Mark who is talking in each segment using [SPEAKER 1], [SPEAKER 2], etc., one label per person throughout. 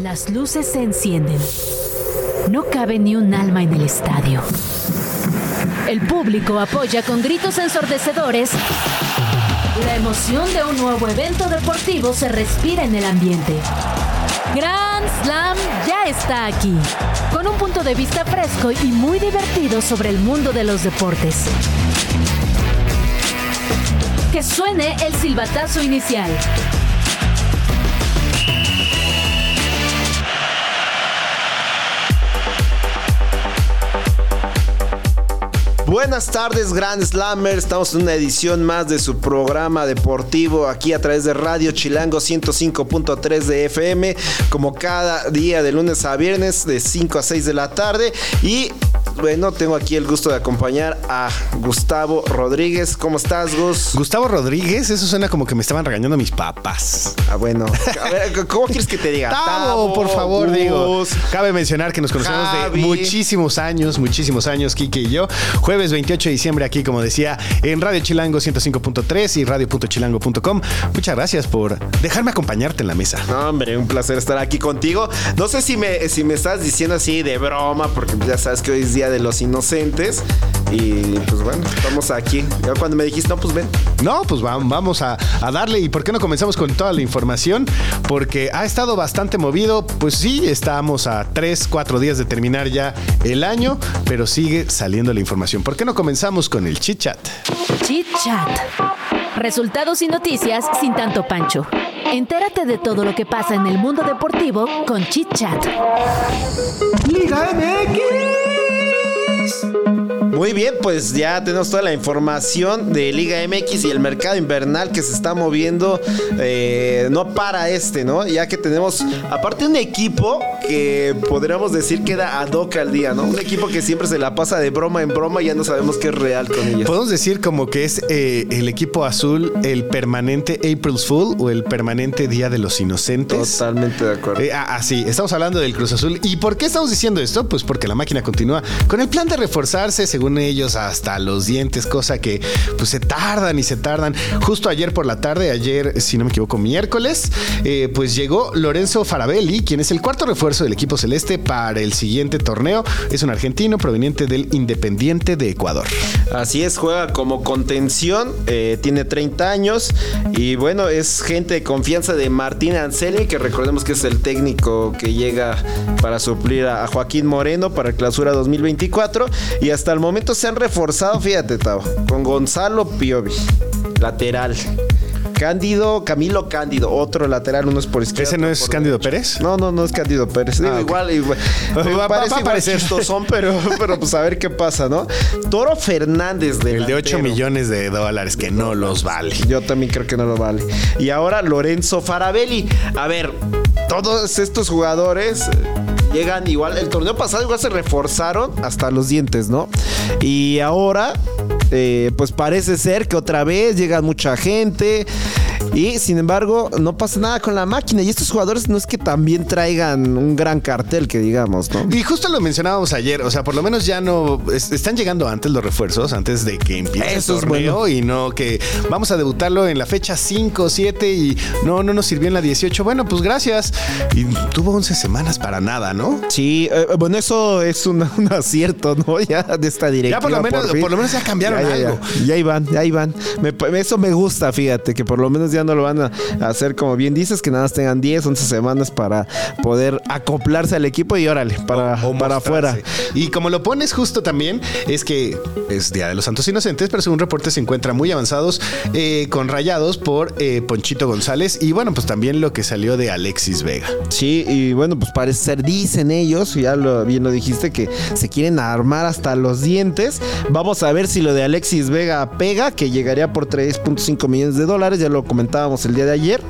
[SPEAKER 1] Las luces se encienden. No cabe ni un alma en el estadio. El público apoya con gritos ensordecedores. La emoción de un nuevo evento deportivo se respira en el ambiente. Grand Slam ya está aquí, con un punto de vista fresco y muy divertido sobre el mundo de los deportes. Que suene el silbatazo inicial.
[SPEAKER 2] Buenas tardes, Grand Slammer. Estamos en una edición más de su programa deportivo aquí a través de Radio Chilango 105.3 de FM, como cada día de lunes a viernes de 5 a 6 de la tarde. Y bueno, tengo aquí el gusto de acompañar a Gustavo Rodríguez. ¿Cómo estás, Gus?
[SPEAKER 3] Gustavo Rodríguez, eso suena como que me estaban regañando mis papás.
[SPEAKER 2] Ah, bueno. A ver, ¿cómo quieres que te diga?
[SPEAKER 3] Tavo, por favor,
[SPEAKER 2] Gus.
[SPEAKER 3] digo. Cabe mencionar que nos conocemos
[SPEAKER 2] Javi.
[SPEAKER 3] de muchísimos años, muchísimos años, Kike y yo. Jueves 28 de diciembre aquí, como decía, en Radio Chilango 105.3 y radio.chilango.com. Muchas gracias por dejarme acompañarte en la mesa.
[SPEAKER 2] No, hombre, un placer estar aquí contigo. No sé si me, si me estás diciendo así de broma, porque ya sabes que hoy es Día de los Inocentes. Y pues bueno, estamos aquí. Ya cuando me dijiste, no, pues ven.
[SPEAKER 3] No, pues va- vamos a, a darle. ¿Y por qué no comenzamos con toda la información? Porque ha estado bastante movido. Pues sí, estamos a 3, 4 días de terminar ya el año, pero sigue saliendo la información. ¿Por qué no comenzamos con el chit chat?
[SPEAKER 1] Chit Chat. Resultados y noticias sin tanto pancho. Entérate de todo lo que pasa en el mundo deportivo con Chit Chat.
[SPEAKER 2] Muy bien, pues ya tenemos toda la información de Liga MX y el mercado invernal que se está moviendo. eh, no para este, ¿no? Ya que tenemos, aparte, un equipo que podríamos decir queda ad hoc al día, ¿no? Un equipo que siempre se la pasa de broma en broma y ya no sabemos qué es real con ellos.
[SPEAKER 3] Podemos decir como que es eh, el equipo azul el permanente April's Fool o el permanente Día de los Inocentes.
[SPEAKER 2] Totalmente de acuerdo.
[SPEAKER 3] Eh, ah, ah, sí, estamos hablando del Cruz Azul. ¿Y por qué estamos diciendo esto? Pues porque la máquina continúa con el plan de reforzarse, según ellos, hasta los dientes, cosa que pues se tardan y se tardan. Justo ayer por la tarde, ayer, si no me equivoco, miércoles, eh, pues llegó Lorenzo Farabelli, quien es el cuarto refuerzo del equipo celeste para el siguiente torneo. Es un argentino proveniente del Independiente de Ecuador.
[SPEAKER 2] Así es, juega como contención, eh, tiene 30 años y bueno, es gente de confianza de Martín Anselmi, que recordemos que es el técnico que llega para suplir a, Joaquín Moreno para clausura 2024 y hasta el momento se han reforzado, fíjate, Tavo, con Gonzalo Piovi, lateral. Cándido, Camilo Cándido, otro lateral, uno es por izquierda.
[SPEAKER 3] ¿Ese no es Cándido. Pérez?
[SPEAKER 2] No, no, no es Cándido Pérez. Digo,
[SPEAKER 3] Ah, ok.
[SPEAKER 2] igual, igual.
[SPEAKER 3] Va- a aparecer.
[SPEAKER 2] chistosón, pero, pero pues a ver qué pasa, ¿no? Toro Fernández de
[SPEAKER 3] El de 8 millones de dólares, que no los vale.
[SPEAKER 2] Yo también creo que no lo vale. Y ahora Lorenzo Farabelli. A ver, todos estos jugadores llegan igual. El torneo pasado igual se reforzaron hasta los dientes, ¿no? Y ahora, eh, pues parece ser que otra vez llega mucha gente. Y sin embargo, no pasa nada con la máquina. Y estos jugadores no es que también traigan un gran cartel, que digamos, ¿no?
[SPEAKER 3] Y justo lo mencionábamos ayer, o sea, por lo menos ya no es- están llegando antes los refuerzos, antes de que empiece
[SPEAKER 2] Eso
[SPEAKER 3] el torneo
[SPEAKER 2] bueno.
[SPEAKER 3] y no que vamos a debutarlo en la fecha 5, 7 y no, no nos sirvió en la 18. Bueno, pues gracias. Y tuvo 11 semanas para nada, ¿no?
[SPEAKER 2] Sí, eh, bueno, eso es un, un acierto, ¿no? Ya de esta directiva.
[SPEAKER 3] Ya por lo menos, por lo menos ya cambiaron
[SPEAKER 2] Ya, ya, ya.
[SPEAKER 3] algo.
[SPEAKER 2] Ya ahí van, ya ahí van. Me- eso me gusta, fíjate, que por lo menos ya no lo van a hacer como bien dices, que nada más tengan 10, 11 semanas para poder acoplarse al equipo y órale, para,
[SPEAKER 3] O
[SPEAKER 2] para afuera.
[SPEAKER 3] Y como lo pones justo también, es que es Día de los Santos Inocentes, pero según reportes se encuentran muy avanzados eh, con rayados por eh, Ponchito González y bueno, pues también lo que salió de Alexis Vega.
[SPEAKER 2] Sí, y bueno, pues parece ser, dicen ellos, ya lo, bien lo dijiste, que se quieren armar hasta los dientes. Vamos a ver si lo de Alexis Vega pega, que llegaría por 3.5 millones de dólares, ya lo comentábamos el día de ayer.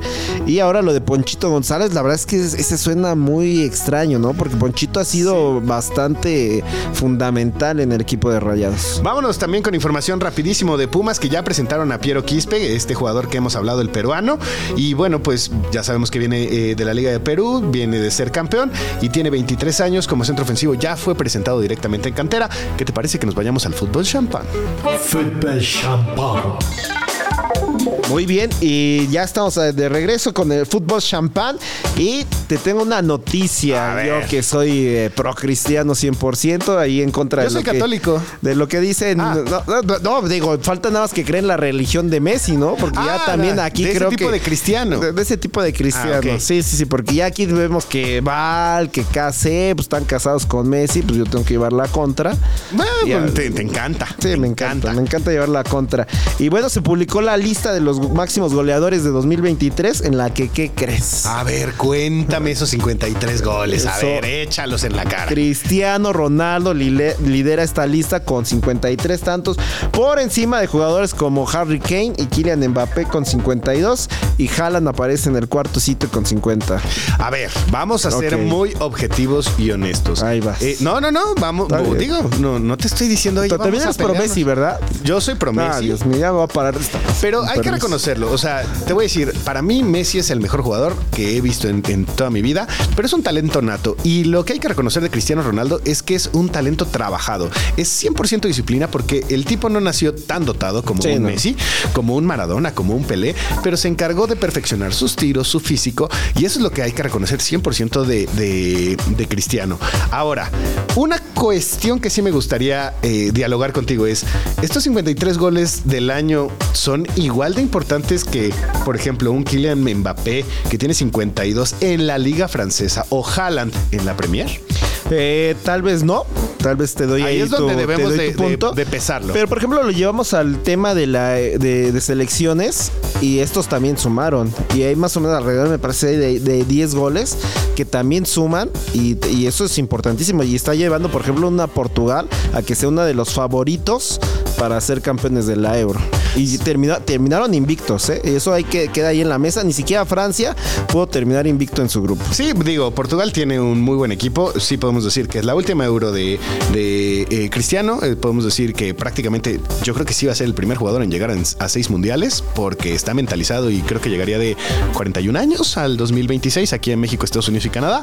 [SPEAKER 2] Y ahora lo de Ponchito González, la verdad es que es- ese suena muy extraño, ¿no? Porque Ponchito ha sido bastante fundamental en el equipo de Rayados.
[SPEAKER 3] Vámonos también con información rapidísimo de Pumas que ya presentaron a Piero Quispe, este jugador que hemos hablado, el peruano. Y bueno, pues ya sabemos que viene eh, de la Liga de Perú, viene de ser campeón y tiene 23 años como centro ofensivo. Ya fue presentado directamente en cantera. ¿Qué te parece que nos vayamos al fútbol champán?
[SPEAKER 4] Football Champagne.
[SPEAKER 2] Muy bien, y ya estamos eh, de regreso con el fútbol champán y te tengo una noticia. Yo que soy eh, pro cristiano 100%, ahí en contra
[SPEAKER 3] Yo
[SPEAKER 2] de
[SPEAKER 3] soy
[SPEAKER 2] lo que-
[SPEAKER 3] católico.
[SPEAKER 2] de lo que dicen.
[SPEAKER 3] Ah.
[SPEAKER 2] No, no, no, digo, falta nada más que creen la religión de Messi, ¿no? Porque
[SPEAKER 3] Ah,
[SPEAKER 2] ya también aquí
[SPEAKER 3] de ese
[SPEAKER 2] creo
[SPEAKER 3] tipo
[SPEAKER 2] que
[SPEAKER 3] de cristiano.
[SPEAKER 2] De, de ese tipo de cristiano.
[SPEAKER 3] Ah, ok.
[SPEAKER 2] Sí, sí, sí, porque ya aquí vemos que Val, que KC, pues están casados con Messi, pues yo tengo que llevar la contra.
[SPEAKER 3] Bueno,
[SPEAKER 2] Ya.
[SPEAKER 3] te, te encanta.
[SPEAKER 2] Sí, me encanta, me encanta llevar la contra. Y bueno, se publicó la lista de los máximos goleadores de 2023 en la que, ¿qué crees?
[SPEAKER 3] A ver, cuéntame esos 53 goles. A
[SPEAKER 2] Eso.
[SPEAKER 3] ver, échalos en la cara.
[SPEAKER 2] Cristiano Ronaldo lidera esta lista con 53 tantos por encima de jugadores como Harry Kane y Kylian Mbappé con 52 y Haaland aparece en el cuarto sitio con 50.
[SPEAKER 3] A ver, vamos a ser muy objetivos y honestos.
[SPEAKER 2] Ahí vas.
[SPEAKER 3] Eh, no, no, no, vamos,
[SPEAKER 2] bien.
[SPEAKER 3] digo, no, no te estoy diciendo. "Oye,
[SPEAKER 2] Pero
[SPEAKER 3] vamos
[SPEAKER 2] también
[SPEAKER 3] a
[SPEAKER 2] es pro
[SPEAKER 3] pelearnos".
[SPEAKER 2] Messi, ¿verdad?
[SPEAKER 3] Yo soy pro Messi.
[SPEAKER 2] Ah, Dios mío, ya me voy a parar.
[SPEAKER 3] Pero hay que. Reconocerlo. O sea, te voy a decir, para mí Messi es el mejor jugador que he visto en, en toda mi vida, pero es un talento nato. Y lo que hay que reconocer de Cristiano Ronaldo es que es un talento trabajado. Es 100% disciplina porque el tipo no nació tan dotado como
[SPEAKER 2] Sí,
[SPEAKER 3] un
[SPEAKER 2] no.
[SPEAKER 3] Messi, como un Maradona, como un Pelé, pero se encargó de perfeccionar sus tiros, su físico. Y eso es lo que hay que reconocer 100% de, de, de Cristiano. Ahora, una cuestión que sí me gustaría eh, dialogar contigo es, ¿estos 53 goles del año son igual de importantes que, por ejemplo, un Kylian Mbappé que tiene 52 en la liga francesa o Haaland en la Premier?
[SPEAKER 2] Eh, tal vez no. Tal vez te doy
[SPEAKER 3] Ahí
[SPEAKER 2] ahí,
[SPEAKER 3] es donde
[SPEAKER 2] tu- te
[SPEAKER 3] debemos
[SPEAKER 2] doy
[SPEAKER 3] de-
[SPEAKER 2] punto.
[SPEAKER 3] de- de pesarlo.
[SPEAKER 2] Pero por ejemplo lo llevamos al tema de la de, de selecciones y estos también sumaron y hay más o menos alrededor me parece de, de 10 goles que también suman y, y eso es importantísimo y está llevando por ejemplo una Portugal a que sea uno de los favoritos para ser campeones de la Euro y terminó- terminaron invictos ¿eh? eso hay que queda ahí en la mesa ni siquiera Francia pudo terminar invicto en su grupo
[SPEAKER 3] Sí, digo, Portugal tiene un muy buen equipo. Sí podemos decir que es la última euro de, de, eh, Cristiano. Eh, podemos decir que prácticamente yo creo que sí va a ser el primer jugador en llegar a seis mundiales porque está mentalizado y creo que llegaría de 41 años al 2026 aquí en México, Estados Unidos y Canadá.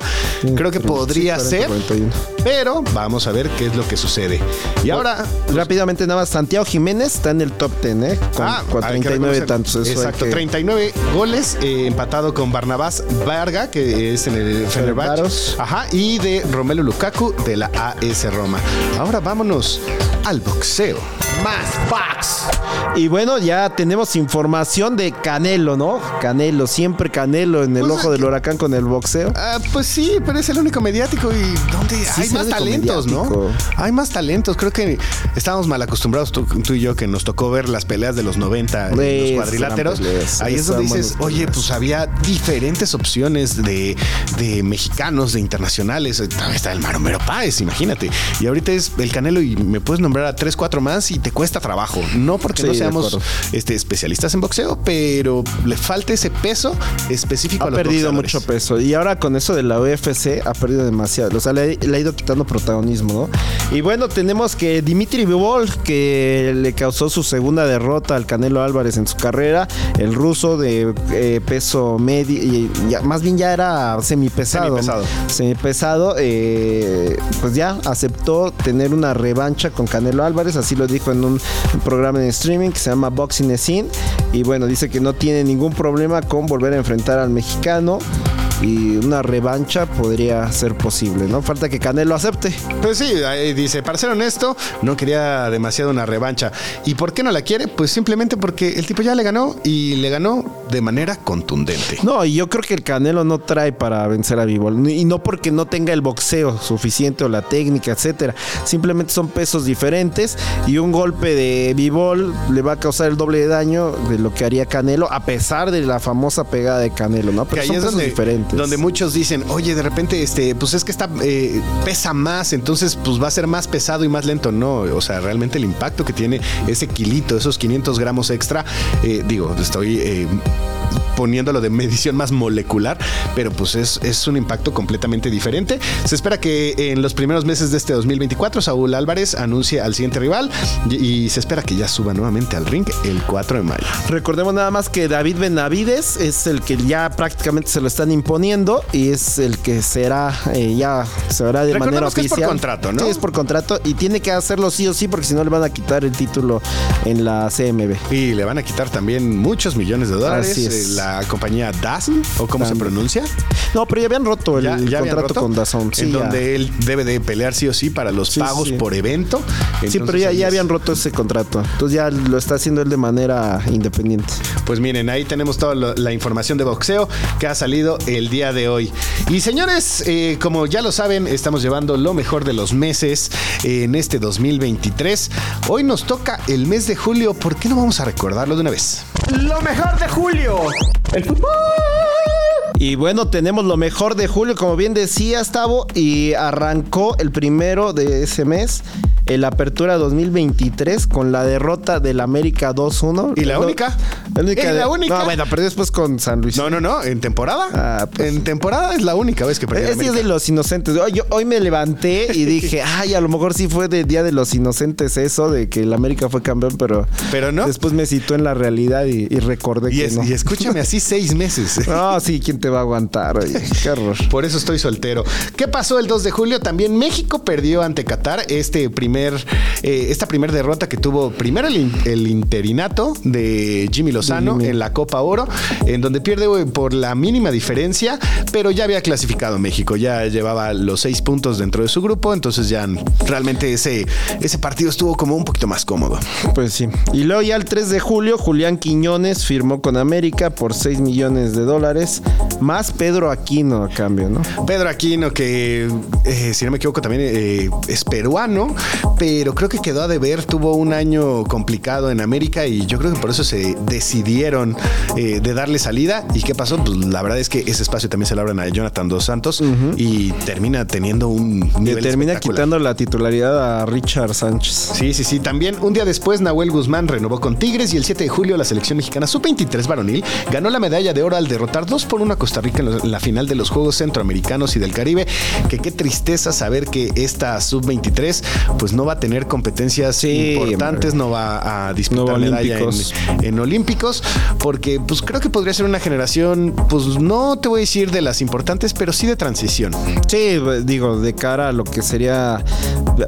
[SPEAKER 3] Creo que
[SPEAKER 2] Sí,
[SPEAKER 3] podría
[SPEAKER 2] 40,
[SPEAKER 3] ser,
[SPEAKER 2] 41.
[SPEAKER 3] pero vamos a ver qué es lo que sucede. Y ahora...
[SPEAKER 2] Rápidamente, nada más, Santiago Jiménez está en el top 10, ¿eh? Con,
[SPEAKER 3] Ah,
[SPEAKER 2] con
[SPEAKER 3] hay que
[SPEAKER 2] 39
[SPEAKER 3] reconocer.
[SPEAKER 2] tantos. eso
[SPEAKER 3] Exacto,
[SPEAKER 2] que-
[SPEAKER 3] 39 goles, eh, empatado con Barnabás Varga, que es en el Fenerbahce. Ajá, y de Romelu Lukaku de la AS Roma. Ahora vámonos al boxeo. Más box.
[SPEAKER 2] Y bueno, ya tenemos información de Canelo, ¿no? Canelo, siempre Canelo en el
[SPEAKER 3] Pues
[SPEAKER 2] ojo
[SPEAKER 3] aquí-
[SPEAKER 2] del huracán con el boxeo.
[SPEAKER 3] Ah, pues sí, pero es el único mediático y ¿dónde
[SPEAKER 2] Sí,
[SPEAKER 3] hay más talentos,
[SPEAKER 2] mediático.
[SPEAKER 3] no? Hay más talentos. Creo que estábamos mal acostumbrados tú, tú y yo que nos tocó ver las peleas de los 90 en
[SPEAKER 2] Pues,
[SPEAKER 3] los cuadriláteros.
[SPEAKER 2] peleas,
[SPEAKER 3] Ahí es donde dices, oye,
[SPEAKER 2] peleas".
[SPEAKER 3] pues había diferentes opciones de, de mexicanos, de internacionales. También Está el Maromero Páez, imagínate. Y ahorita es el Canelo y me puedes nombrar a tres, cuatro más y te cuesta trabajo. No porque
[SPEAKER 2] Sí,
[SPEAKER 3] no seamos este, especialistas en boxeo, pero le falta ese peso específico a
[SPEAKER 2] Ha
[SPEAKER 3] los
[SPEAKER 2] perdido
[SPEAKER 3] boxeadores.
[SPEAKER 2] mucho peso. Y ahora con eso de la UFC ha perdido demasiado. O sea, le, le ha ido quitando protagonismo, ¿no? Y bueno, tenemos que Dimitri Bivol, que le causó su segunda derrota al Canelo Álvarez en su carrera. El ruso de eh, peso medio, más bien ya era semipesado.
[SPEAKER 3] Semipesado.
[SPEAKER 2] Semipesado, eh, pues ya aceptó tener una revancha con Canelo Álvarez. Así lo dijo en un, un programa en streaming que se llama Boxing Scene. Y bueno, dice que no tiene ningún problema con volver a enfrentar al mexicano. Y una revancha podría ser posible, ¿no? Falta que Canelo acepte.
[SPEAKER 3] Pues sí, ahí dice, para ser honesto, no quería demasiado una revancha. ¿Y por qué no la quiere? Pues simplemente porque el tipo ya le ganó y le ganó de manera contundente.
[SPEAKER 2] No, y yo creo que el Canelo no trae para vencer a Bivol. Y no porque no tenga el boxeo suficiente o la técnica, etcétera. Simplemente son pesos diferentes. Y un golpe de Bivol le va a causar el doble de daño de lo que haría Canelo, a pesar de la famosa pegada de Canelo, ¿no?
[SPEAKER 3] Que
[SPEAKER 2] Pero
[SPEAKER 3] ahí
[SPEAKER 2] son
[SPEAKER 3] es
[SPEAKER 2] pesos
[SPEAKER 3] donde,
[SPEAKER 2] diferentes.
[SPEAKER 3] Donde muchos dicen, oye, de repente, este, pues es que está, eh, pesa más, entonces pues va a ser más pesado y más lento. No, o sea, realmente el impacto que tiene ese kilito, esos 500 gramos extra, eh, digo, estoy... eh, poniéndolo de medición más molecular, pero pues es, es un impacto completamente diferente. Se espera que en los primeros meses de este 2024 Saúl Álvarez anuncie al siguiente rival y, y se espera que ya suba nuevamente al ring el 4 de mayo.
[SPEAKER 2] Recordemos nada más que David Benavides es el que ya prácticamente se lo están imponiendo y es el que será eh, ya se verá de manera
[SPEAKER 3] Recordemos que es por
[SPEAKER 2] oficial.
[SPEAKER 3] contrato, ¿no?
[SPEAKER 2] Sí, es por contrato y tiene que hacerlo sí o sí porque si no le van a quitar el título en la CMB.
[SPEAKER 3] Y le van a quitar también muchos millones de dólares.
[SPEAKER 2] Así es.
[SPEAKER 3] Eh, La compañía DAZN, o cómo se pronuncia,
[SPEAKER 2] No, pero ya habían roto el
[SPEAKER 3] ya, ya habían
[SPEAKER 2] contrato
[SPEAKER 3] roto,
[SPEAKER 2] con Dazón. Sí,
[SPEAKER 3] en
[SPEAKER 2] ya.
[SPEAKER 3] donde él debe de pelear sí o sí para los
[SPEAKER 2] Sí,
[SPEAKER 3] pagos
[SPEAKER 2] sí.
[SPEAKER 3] por evento.
[SPEAKER 2] Sí, pero ya, ya habían roto ese contrato. Entonces ya lo está haciendo él de manera independiente.
[SPEAKER 3] Pues miren, ahí tenemos toda la información de boxeo que ha salido el día de hoy. Y señores, eh, como ya lo saben, estamos llevando lo mejor de los meses eh, en este 2023. Hoy nos toca el mes de julio. ¿Por qué no vamos a recordarlo de una vez?
[SPEAKER 4] Lo mejor de julio. El fútbol.
[SPEAKER 2] Y bueno, tenemos lo mejor de julio, como bien decías, Tavo, y arrancó el primero de ese mes, el Apertura 2023, con la derrota del América 2-1.
[SPEAKER 3] ¿Y la única?
[SPEAKER 2] La única.
[SPEAKER 3] ¿Y la única?
[SPEAKER 2] No, bueno, pero después con San Luis.
[SPEAKER 3] No, no, no, en temporada.
[SPEAKER 2] Ah, pues.
[SPEAKER 3] En temporada es la única vez que perdió
[SPEAKER 2] Es Día de los Inocentes. Hoy, yo- hoy me levanté y dije, ay, a lo mejor sí fue de Día de los Inocentes eso, de que el América fue campeón, pero,
[SPEAKER 3] Pero no.
[SPEAKER 2] después me citó en la realidad y, y recordé
[SPEAKER 3] Y,
[SPEAKER 2] que
[SPEAKER 3] es-
[SPEAKER 2] no.
[SPEAKER 3] y escúchame así seis meses.
[SPEAKER 2] No, sí, ¿quién te va a aguantar? Oye, qué horror.
[SPEAKER 3] Por eso estoy soltero. ¿Qué pasó el 2 de julio? También México perdió ante Qatar este primer, eh, esta primera derrota que tuvo primero el, in- el interinato de Jimmy Lozano
[SPEAKER 2] Jimmy.
[SPEAKER 3] en la Copa Oro, en donde pierde por la mínima diferencia, pero ya había clasificado México, ya llevaba los seis puntos dentro de su grupo, entonces ya realmente ese, ese partido estuvo como un poquito más cómodo.
[SPEAKER 2] Pues sí. Y luego ya el 3 de julio, Julián Quiñones firmó con América por 6 millones de dólares, más Pedro Aquino a cambio, ¿no?
[SPEAKER 3] Pedro Aquino, que eh, si no me equivoco también eh, es peruano, pero creo que quedó a deber, tuvo un año complicado en América y yo creo que por eso se decidieron eh, de darle salida. ¿Y qué pasó? Pues la verdad es que ese espacio también se le abren a Jonathan Dos Santos y termina teniendo un
[SPEAKER 2] Le
[SPEAKER 3] nivel
[SPEAKER 2] termina
[SPEAKER 3] espectacular.
[SPEAKER 2] quitando la titularidad a Richard Sánchez.
[SPEAKER 3] Sí, sí, sí. También un día después, Nahuel Guzmán renovó con Tigres y el 7 de julio la selección mexicana sub-23 varonil ganó la medalla de oro al derrotar 2 por 1 a Costa Rica en la- final de los Juegos Centroamericanos y del Caribe. Que qué tristeza saber que esta sub-23 pues no va a tener competencias
[SPEAKER 2] Sí,
[SPEAKER 3] importantes,
[SPEAKER 2] hombre.
[SPEAKER 3] no va a disputar
[SPEAKER 2] No va
[SPEAKER 3] en,
[SPEAKER 2] Olímpicos.
[SPEAKER 3] en Olímpicos, porque pues creo que podría ser una generación, pues no te voy a decir de las importantes, pero sí de transición.
[SPEAKER 2] Sí, digo, de cara a lo que sería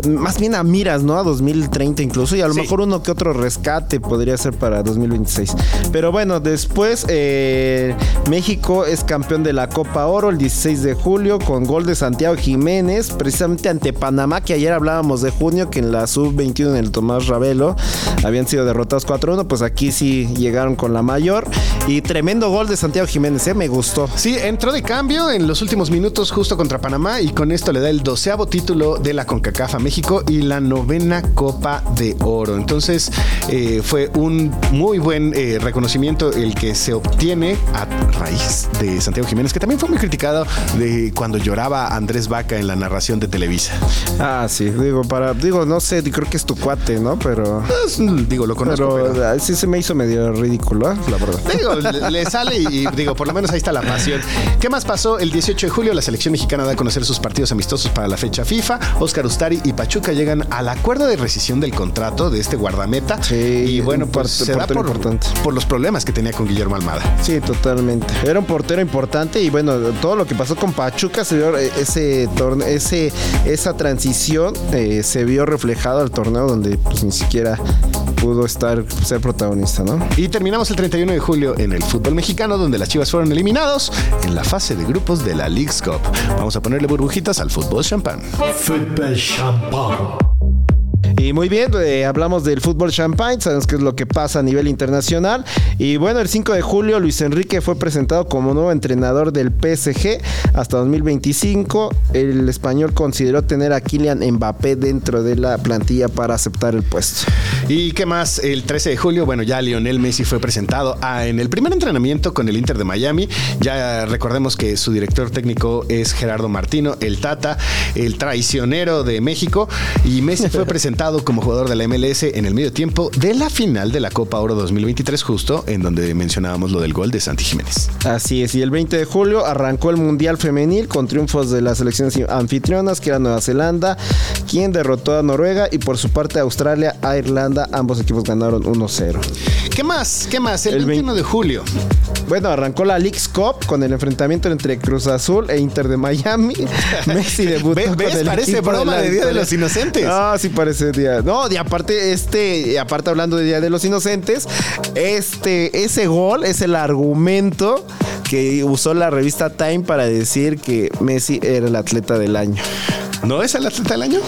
[SPEAKER 2] más bien a miras, ¿no? A 2030 incluso, y a lo
[SPEAKER 3] Sí.
[SPEAKER 2] mejor uno que otro rescate podría ser para 2026. Pero bueno, después eh, México es campeón de la Copa Oro el 16 de julio con gol de Santiago Jiménez, precisamente ante Panamá, que ayer hablábamos de junio, que en la sub-21 en el Tomás Ravelo habían sido derrotados 4-1, pues aquí sí llegaron con la mayor. Y tremendo gol de Santiago Jiménez, ¿eh? Me gustó.
[SPEAKER 3] Sí, entró de cambio en los últimos minutos justo contra Panamá y con esto le da el doceavo título de la CONCACAF México y la novena Copa de Oro. Entonces eh, fue un muy buen eh, reconocimiento el que se obtiene a raíz de Santiago Jiménez, que también fue muy criticado de cuando lloraba Andrés Vaca en la narración de Televisa.
[SPEAKER 2] Ah, sí, digo, para, digo, no sé, creo que es tu cuate, ¿no? Pero,
[SPEAKER 3] Pues, digo, lo conozco,
[SPEAKER 2] pero,
[SPEAKER 3] pero...
[SPEAKER 2] ah, sí se me hizo medio ridículo, ¿eh? la verdad.
[SPEAKER 3] Digo, le, le sale y, y digo, por lo menos ahí está la pasión. ¿Qué más pasó? El 18 de julio la selección mexicana da a conocer sus partidos amistosos para la fecha FIFA. Oscar Ustari y Pachuca llegan al acuerdo de rescisión del contrato de este guardameta.
[SPEAKER 2] Sí,
[SPEAKER 3] y bueno, pues se da por,
[SPEAKER 2] importante.
[SPEAKER 3] por los problemas que tenía con Guillermo Almada.
[SPEAKER 2] Sí, totalmente. Era un portero importante y bueno, todo lo que pasó con Pachuca se vio eh, ese torneo, ese, esa transición eh, se vio reflejado al torneo donde pues ni siquiera pudo estar ser protagonista, ¿no?
[SPEAKER 3] Y terminamos el 31 de julio en el fútbol mexicano, donde las Chivas fueron eliminados en la fase de grupos de la League's Cup. Vamos a ponerle burbujitas al fútbol champán.
[SPEAKER 4] Fútbol champán.
[SPEAKER 2] Y muy bien, eh, hablamos del fútbol champagne, sabemos qué es lo que pasa a nivel internacional. Y bueno, el 5 de julio Luis Enrique fue presentado como nuevo entrenador del PSG hasta 2025. El español consideró tener a Kylian Mbappé dentro de la plantilla para aceptar el puesto.
[SPEAKER 3] ¿Y qué más? El 13 de julio, bueno, ya Lionel Messi fue presentado a- en el primer entrenamiento con el Inter de Miami. Ya recordemos que su director técnico es Gerardo Martino, el Tata, el traicionero de México. Y Messi fue presentado como jugador de la MLS en el medio tiempo de la final de la Copa Oro 2023, justo en donde mencionábamos lo del gol de Santi Jiménez.
[SPEAKER 2] Así es, y el 20 de julio arrancó el Mundial Femenil con triunfos de las selecciones anfitrionas, que era Nueva Zelanda, quien derrotó a Noruega, y por su parte Australia a Irlanda, ambos equipos ganaron 1-0.
[SPEAKER 3] ¿Qué más? ¿Qué más? El,
[SPEAKER 2] El
[SPEAKER 3] 21 de julio.
[SPEAKER 2] Bueno, arrancó la Leagues Cup con el enfrentamiento entre Cruz Azul e Inter de Miami. Messi debutó con
[SPEAKER 3] ¿Ves?
[SPEAKER 2] el
[SPEAKER 3] Parece broma
[SPEAKER 2] la
[SPEAKER 3] de Día de los Inocentes.
[SPEAKER 2] Ah, sí parece No, y aparte este, y aparte hablando de Día de los Inocentes, este ese gol es el argumento que usó la revista Time para decir que Messi era el atleta del año.
[SPEAKER 3] ¿No es el atleta del año?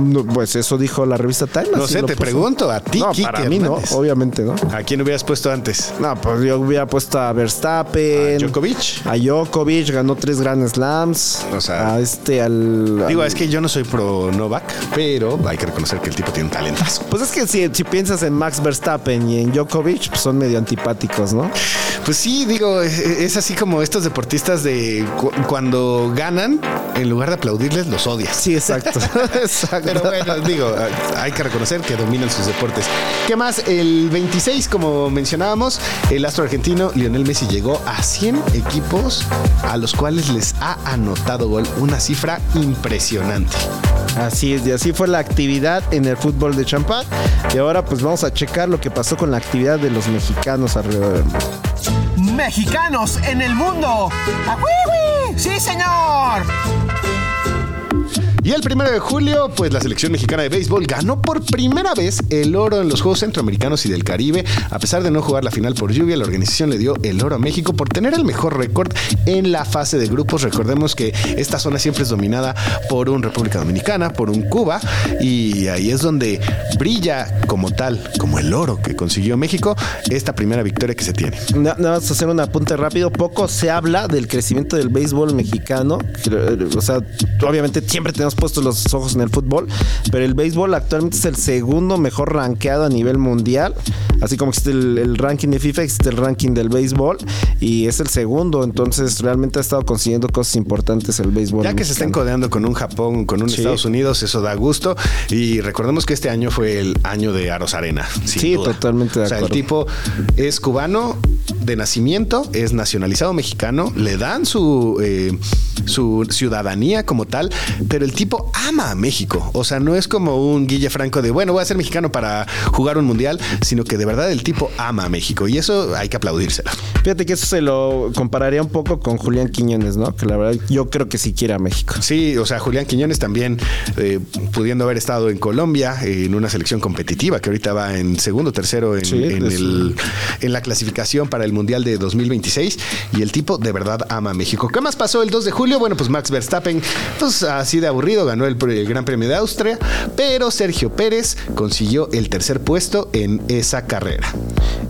[SPEAKER 2] No, pues eso dijo la revista Time.
[SPEAKER 3] No sé, te
[SPEAKER 2] puso.
[SPEAKER 3] pregunto, a ti,
[SPEAKER 2] No, para mí no, obviamente no.
[SPEAKER 3] ¿A quién hubieras puesto antes?
[SPEAKER 2] No, pues yo hubiera puesto a Verstappen.
[SPEAKER 3] ¿A Djokovic?
[SPEAKER 2] A Djokovic, ganó tres Grand Slams.
[SPEAKER 3] O sea,
[SPEAKER 2] a este, al.
[SPEAKER 3] Digo,
[SPEAKER 2] al-
[SPEAKER 3] es que yo no soy pro Novak, pero hay que reconocer que el tipo tiene un talentazo.
[SPEAKER 2] Pues es que si, si piensas en Max Verstappen y en Djokovic, pues son medio antipáticos, ¿no?
[SPEAKER 3] Pues sí, digo, es, es así como estos deportistas de cu- cuando ganan, en lugar de aplaudirles, los odias.
[SPEAKER 2] Sí, exacto. exacto.
[SPEAKER 3] Pero bueno, digo, hay que reconocer que dominan sus deportes. ¿Qué más? El 26, como mencionábamos, el astro argentino Lionel Messi llegó a 100 equipos a los cuales les ha anotado gol, una cifra impresionante.
[SPEAKER 2] Así es, y así fue la actividad en el fútbol de champán. Y ahora pues vamos a checar lo que pasó con la actividad de los mexicanos alrededor del mundo.
[SPEAKER 5] Mexicanos en el mundo. ¡Ah. ¡Sí, señor!
[SPEAKER 3] Y el primero de julio, pues la selección mexicana de béisbol ganó por primera vez el oro en los Juegos Centroamericanos y del Caribe. A pesar de no jugar la final por lluvia, la organización le dio el oro a México por tener el mejor récord en la fase de grupos. Recordemos que esta zona siempre es dominada por un República Dominicana, por un Cuba, y ahí es donde brilla como tal, como el oro que consiguió México, esta primera victoria que se tiene.
[SPEAKER 2] Na- Nada más hacer un apunte rápido. Poco se habla del crecimiento del béisbol mexicano. que, O sea, obviamente siempre tenemos puestos los ojos en el fútbol, pero el béisbol actualmente es el segundo mejor rankeado a nivel mundial. Así como existe el, el ranking de FIFA, existe el ranking del béisbol y es el segundo. Entonces, realmente ha estado consiguiendo cosas importantes el béisbol.
[SPEAKER 3] Ya que se estén codeando con un Japón, con un
[SPEAKER 2] Sí.
[SPEAKER 3] Estados Unidos, eso da gusto. Y recordemos que este año fue el año de Aros Arena.
[SPEAKER 2] Sí,
[SPEAKER 3] duda.
[SPEAKER 2] totalmente de
[SPEAKER 3] O sea, el
[SPEAKER 2] acuerdo.
[SPEAKER 3] tipo es cubano de nacimiento, es nacionalizado mexicano, le dan su, eh, su ciudadanía como tal, pero el tipo ama a México. O sea, no es como un Guille Franco de, bueno, voy a ser mexicano para jugar un mundial, sino que de verdad el tipo ama a México. Y eso hay que aplaudírselo.
[SPEAKER 2] Fíjate que eso se lo compararía un poco con Julián Quiñones, ¿no? Que la verdad yo creo que sí quiere a México.
[SPEAKER 3] Sí, o sea, Julián Quiñones también, eh, pudiendo haber estado en Colombia, eh, en una selección competitiva, que ahorita va en segundo, tercero en,
[SPEAKER 2] Sí,
[SPEAKER 3] en
[SPEAKER 2] es-
[SPEAKER 3] el- en la clasificación para el Mundial de 2026. Y el tipo de verdad ama a México. ¿Qué más pasó el 2 de julio? Bueno, pues Max Verstappen, pues así de aburrido, ganó el, Gran Premio de Austria, pero Sergio Pérez consiguió el tercer puesto en esa carrera.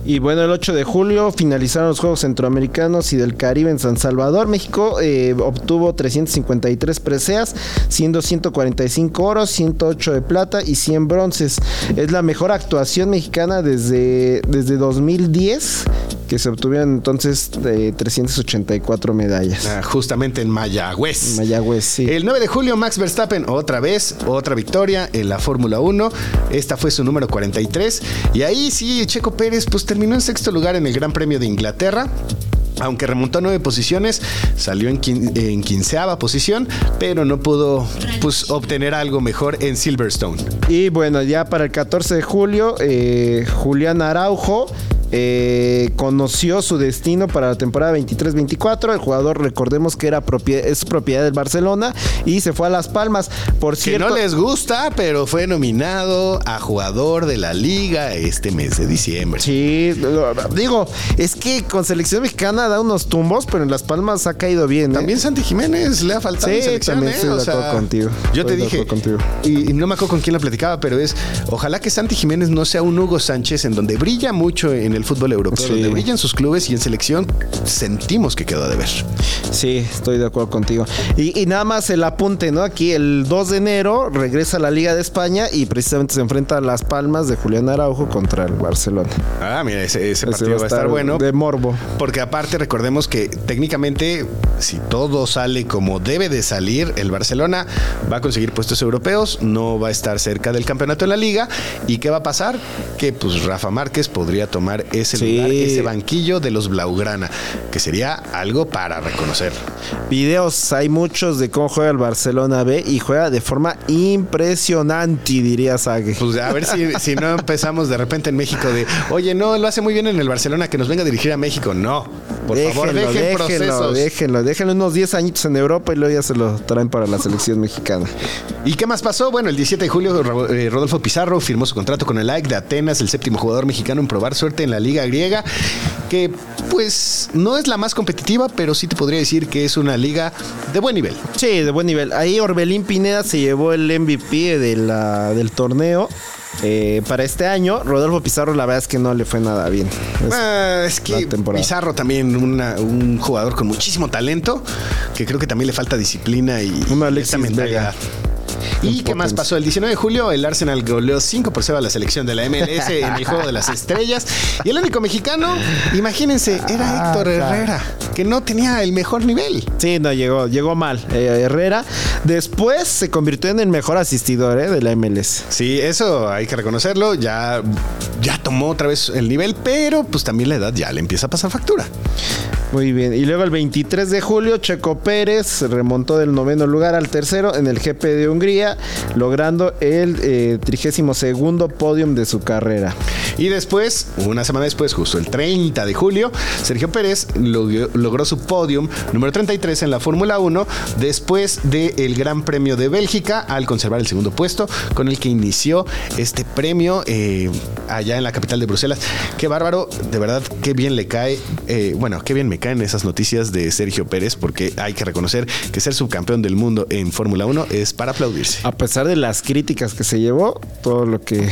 [SPEAKER 2] Y bueno, el 8 de julio finalizaron los Juegos Centroamericanos y del Caribe en San Salvador. México eh, obtuvo 353 preseas, siendo 145 oros, 108 de plata y 100 bronces. Es la mejor actuación mexicana desde, desde 2010, que se obtuvieron entonces eh, 384 medallas.
[SPEAKER 3] Ah, justamente en Mayagüez.
[SPEAKER 2] Mayagüez, sí.
[SPEAKER 3] El 9 de julio, Max Verstappen, otra vez, otra victoria en la Fórmula 1. Esta fue su número 43. Y ahí sí, Checo Pérez, pues terminó en sexto lugar en el Gran Premio de Inglaterra. Aunque remontó nueve posiciones, salió en quinceava posición, pero no pudo pues, obtener algo mejor en Silverstone.
[SPEAKER 2] Y bueno, ya para el 14 de julio, eh, Julián Araujo eh, conoció su destino para la temporada 23-24. El jugador, recordemos que era propiedad, es propiedad del Barcelona y se fue a Las Palmas. Por
[SPEAKER 3] Que
[SPEAKER 2] cierto,
[SPEAKER 3] no les gusta, pero fue nominado a jugador de la liga este mes de diciembre.
[SPEAKER 2] Sí, digo, es que con selección mexicana da unos tumbos, pero en Las Palmas ha caído bien. ¿eh?
[SPEAKER 3] También Santi Jiménez le ha faltado
[SPEAKER 2] Sí,
[SPEAKER 3] ¿eh?
[SPEAKER 2] estoy de acuerdo contigo.
[SPEAKER 3] Yo te dije. Y, y no me acuerdo con quién lo platicaba, pero es, ojalá que Santi Jiménez no sea un Hugo Sánchez en donde brilla mucho en el del fútbol europeo,
[SPEAKER 2] Sí.
[SPEAKER 3] donde brillan sus clubes y en selección sentimos que quedó de ver.
[SPEAKER 2] Sí, estoy de acuerdo contigo. Y, y nada más el apunte, ¿no? Aquí el 2 de enero regresa a la Liga de España y precisamente se enfrenta a Las Palmas de Julián Araujo contra el Barcelona.
[SPEAKER 3] Ah, mira, ese, ese
[SPEAKER 2] Ese
[SPEAKER 3] partido va a estar bueno.
[SPEAKER 2] De morbo.
[SPEAKER 3] Porque aparte recordemos que técnicamente si todo sale como debe de salir, el Barcelona va a conseguir puestos europeos, no va a estar cerca del campeonato en la liga. ¿Y qué va a pasar? Que pues Rafa Márquez podría tomar ese
[SPEAKER 2] Sí.
[SPEAKER 3] lugar, ese banquillo de los Blaugrana, que sería algo para reconocer.
[SPEAKER 2] Videos hay muchos de cómo juega el Barcelona B y juega de forma impresionante, diría Sague.
[SPEAKER 3] Pues a ver si, si no empezamos de repente en México de, oye, no, lo hace muy bien en el Barcelona, que nos venga a dirigir a México. No, por favor, dejen
[SPEAKER 2] déjenlo,
[SPEAKER 3] procesos.
[SPEAKER 2] déjenlo, déjenlo unos 10 añitos en Europa y luego ya se lo traen para la selección mexicana.
[SPEAKER 3] ¿Y qué más pasó? Bueno, el 17 de julio eh, Rodolfo Pizarro firmó su contrato con el AEK de Atenas, el séptimo jugador mexicano en probar suerte en la liga griega, que pues no es la más competitiva, pero sí te podría decir que es una liga de buen nivel.
[SPEAKER 2] Sí, de buen nivel. Ahí Orbelín Pineda se llevó el MVP de la, del torneo. Eh, para este año, Rodolfo Pizarro la verdad es que no le fue nada bien. Es-
[SPEAKER 3] Ah, es que. Pizarro también una- un jugador con muchísimo talento, que creo que también le falta disciplina y
[SPEAKER 2] Alexis
[SPEAKER 3] esta mentalidad. ¿Y qué más pasó? El 19 de julio el Arsenal goleó 5 por 0 a la selección de la MLS en el Juego de las Estrellas. Y el único mexicano, imagínense, era Héctor Herrera, que no tenía el mejor nivel.
[SPEAKER 2] Sí, no, llegó, llegó mal. eh, Herrera. Después se convirtió en el mejor asistidor eh, de la MLS.
[SPEAKER 3] Sí, eso hay que reconocerlo. Ya, ya tomó otra vez el nivel, pero pues también la edad ya le empieza a pasar factura.
[SPEAKER 2] Muy bien. Y luego el 23 de julio, Checo Pérez remontó del noveno lugar al tercero en el GP de Hungría, logrando el eh, 32 segundo podium de su carrera.
[SPEAKER 3] Y después, una semana después, justo el 30 de julio, Sergio Pérez logró, logró su podium número 33 en la Fórmula 1 después del Gran Premio de Bélgica al conservar el segundo puesto con el que inició este premio eh, allá en la capital de Bruselas. Qué bárbaro, de verdad, qué bien le cae, eh, bueno, qué bien me caen esas noticias de Sergio Pérez porque hay que reconocer que ser subcampeón del mundo en Fórmula 1 es para aplaudirse.
[SPEAKER 2] A pesar de las críticas que se llevó, todo lo que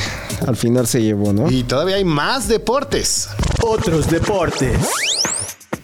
[SPEAKER 2] al final se llevó, ¿no?
[SPEAKER 3] Y todavía hay más deportes.
[SPEAKER 4] Otros deportes.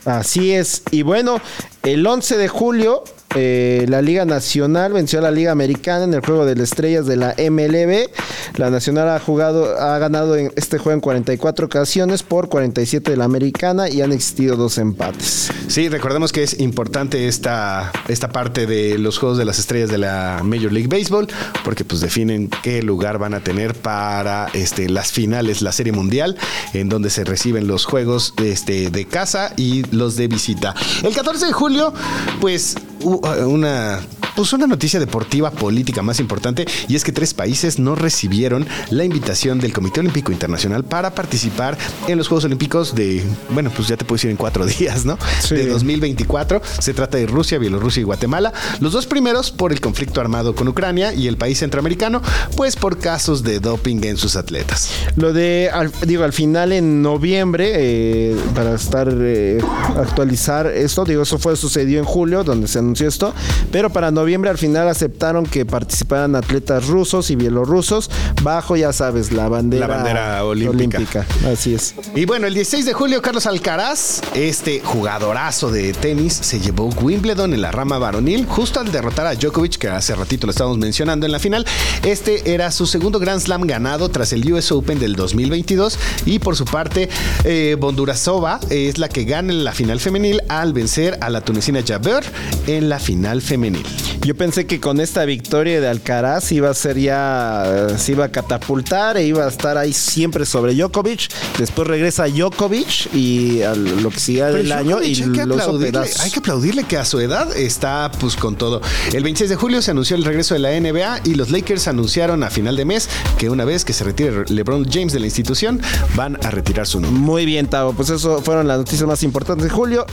[SPEAKER 2] Así es. Y bueno, el 11 de julio, eh, la Liga Nacional venció a la Liga Americana en el juego de las estrellas de la MLB. La Nacional ha jugado, ha ganado en este juego en 44 ocasiones por 47 de la Americana y han existido dos empates.
[SPEAKER 3] Sí, recordemos que es importante esta, esta parte de los Juegos de las Estrellas de la Major League Baseball, porque pues definen qué lugar van a tener para este, las finales, la Serie Mundial, en donde se reciben los juegos este, de casa y los de visita. El 14 de julio, pues u- una, pues una noticia deportiva política más importante, y es que tres países no recibieron la invitación del Comité Olímpico Internacional para participar en los Juegos Olímpicos de, bueno, pues ya te puedo decir en cuatro días, ¿no?
[SPEAKER 2] Sí.
[SPEAKER 3] De 2024. Se trata de Rusia, Bielorrusia y Guatemala. Los dos primeros por el conflicto armado con Ucrania y el país centroamericano, pues por casos de doping en sus atletas.
[SPEAKER 2] Lo de, al- digo, al final en noviembre, eh, para estar, eh, actualizar esto, digo, eso fue, sucedió en julio, donde se anunció esto, pero para noviembre al final aceptaron que participaran atletas rusos y bielorrusos bajo, ya sabes, la bandera,
[SPEAKER 3] La bandera olímpica.
[SPEAKER 2] Así es.
[SPEAKER 3] Y bueno, el 16 de julio, Carlos Alcaraz, este jugadorazo de tenis, se llevó Wimbledon en la rama varonil, justo al derrotar a Djokovic, que hace ratito lo estábamos mencionando en la final. Este era su segundo Grand Slam ganado tras el US Open del 2022. Y por su parte, eh, Bondurasova es la que gana en la final femenil al vencer a la tunecina Jaber en la final femenil.
[SPEAKER 2] Yo pensé que con esta victoria de Alcaraz iba a ser ya, eh, se iba a catapultar e iba a estar ahí siempre sobre Djokovic. Después regresa Djokovic y a lo que sigue del año y
[SPEAKER 3] hay que, aplaudirle, hay que aplaudirle que a su edad está pues con todo. El 26 de julio se anunció el regreso de la NBA y los Lakers anunciaron a final de mes que una vez que se retire LeBron James de la institución van a retirar su nombre.
[SPEAKER 2] Muy bien, Tavo. Pues eso fueron las noticias más importantes de julio.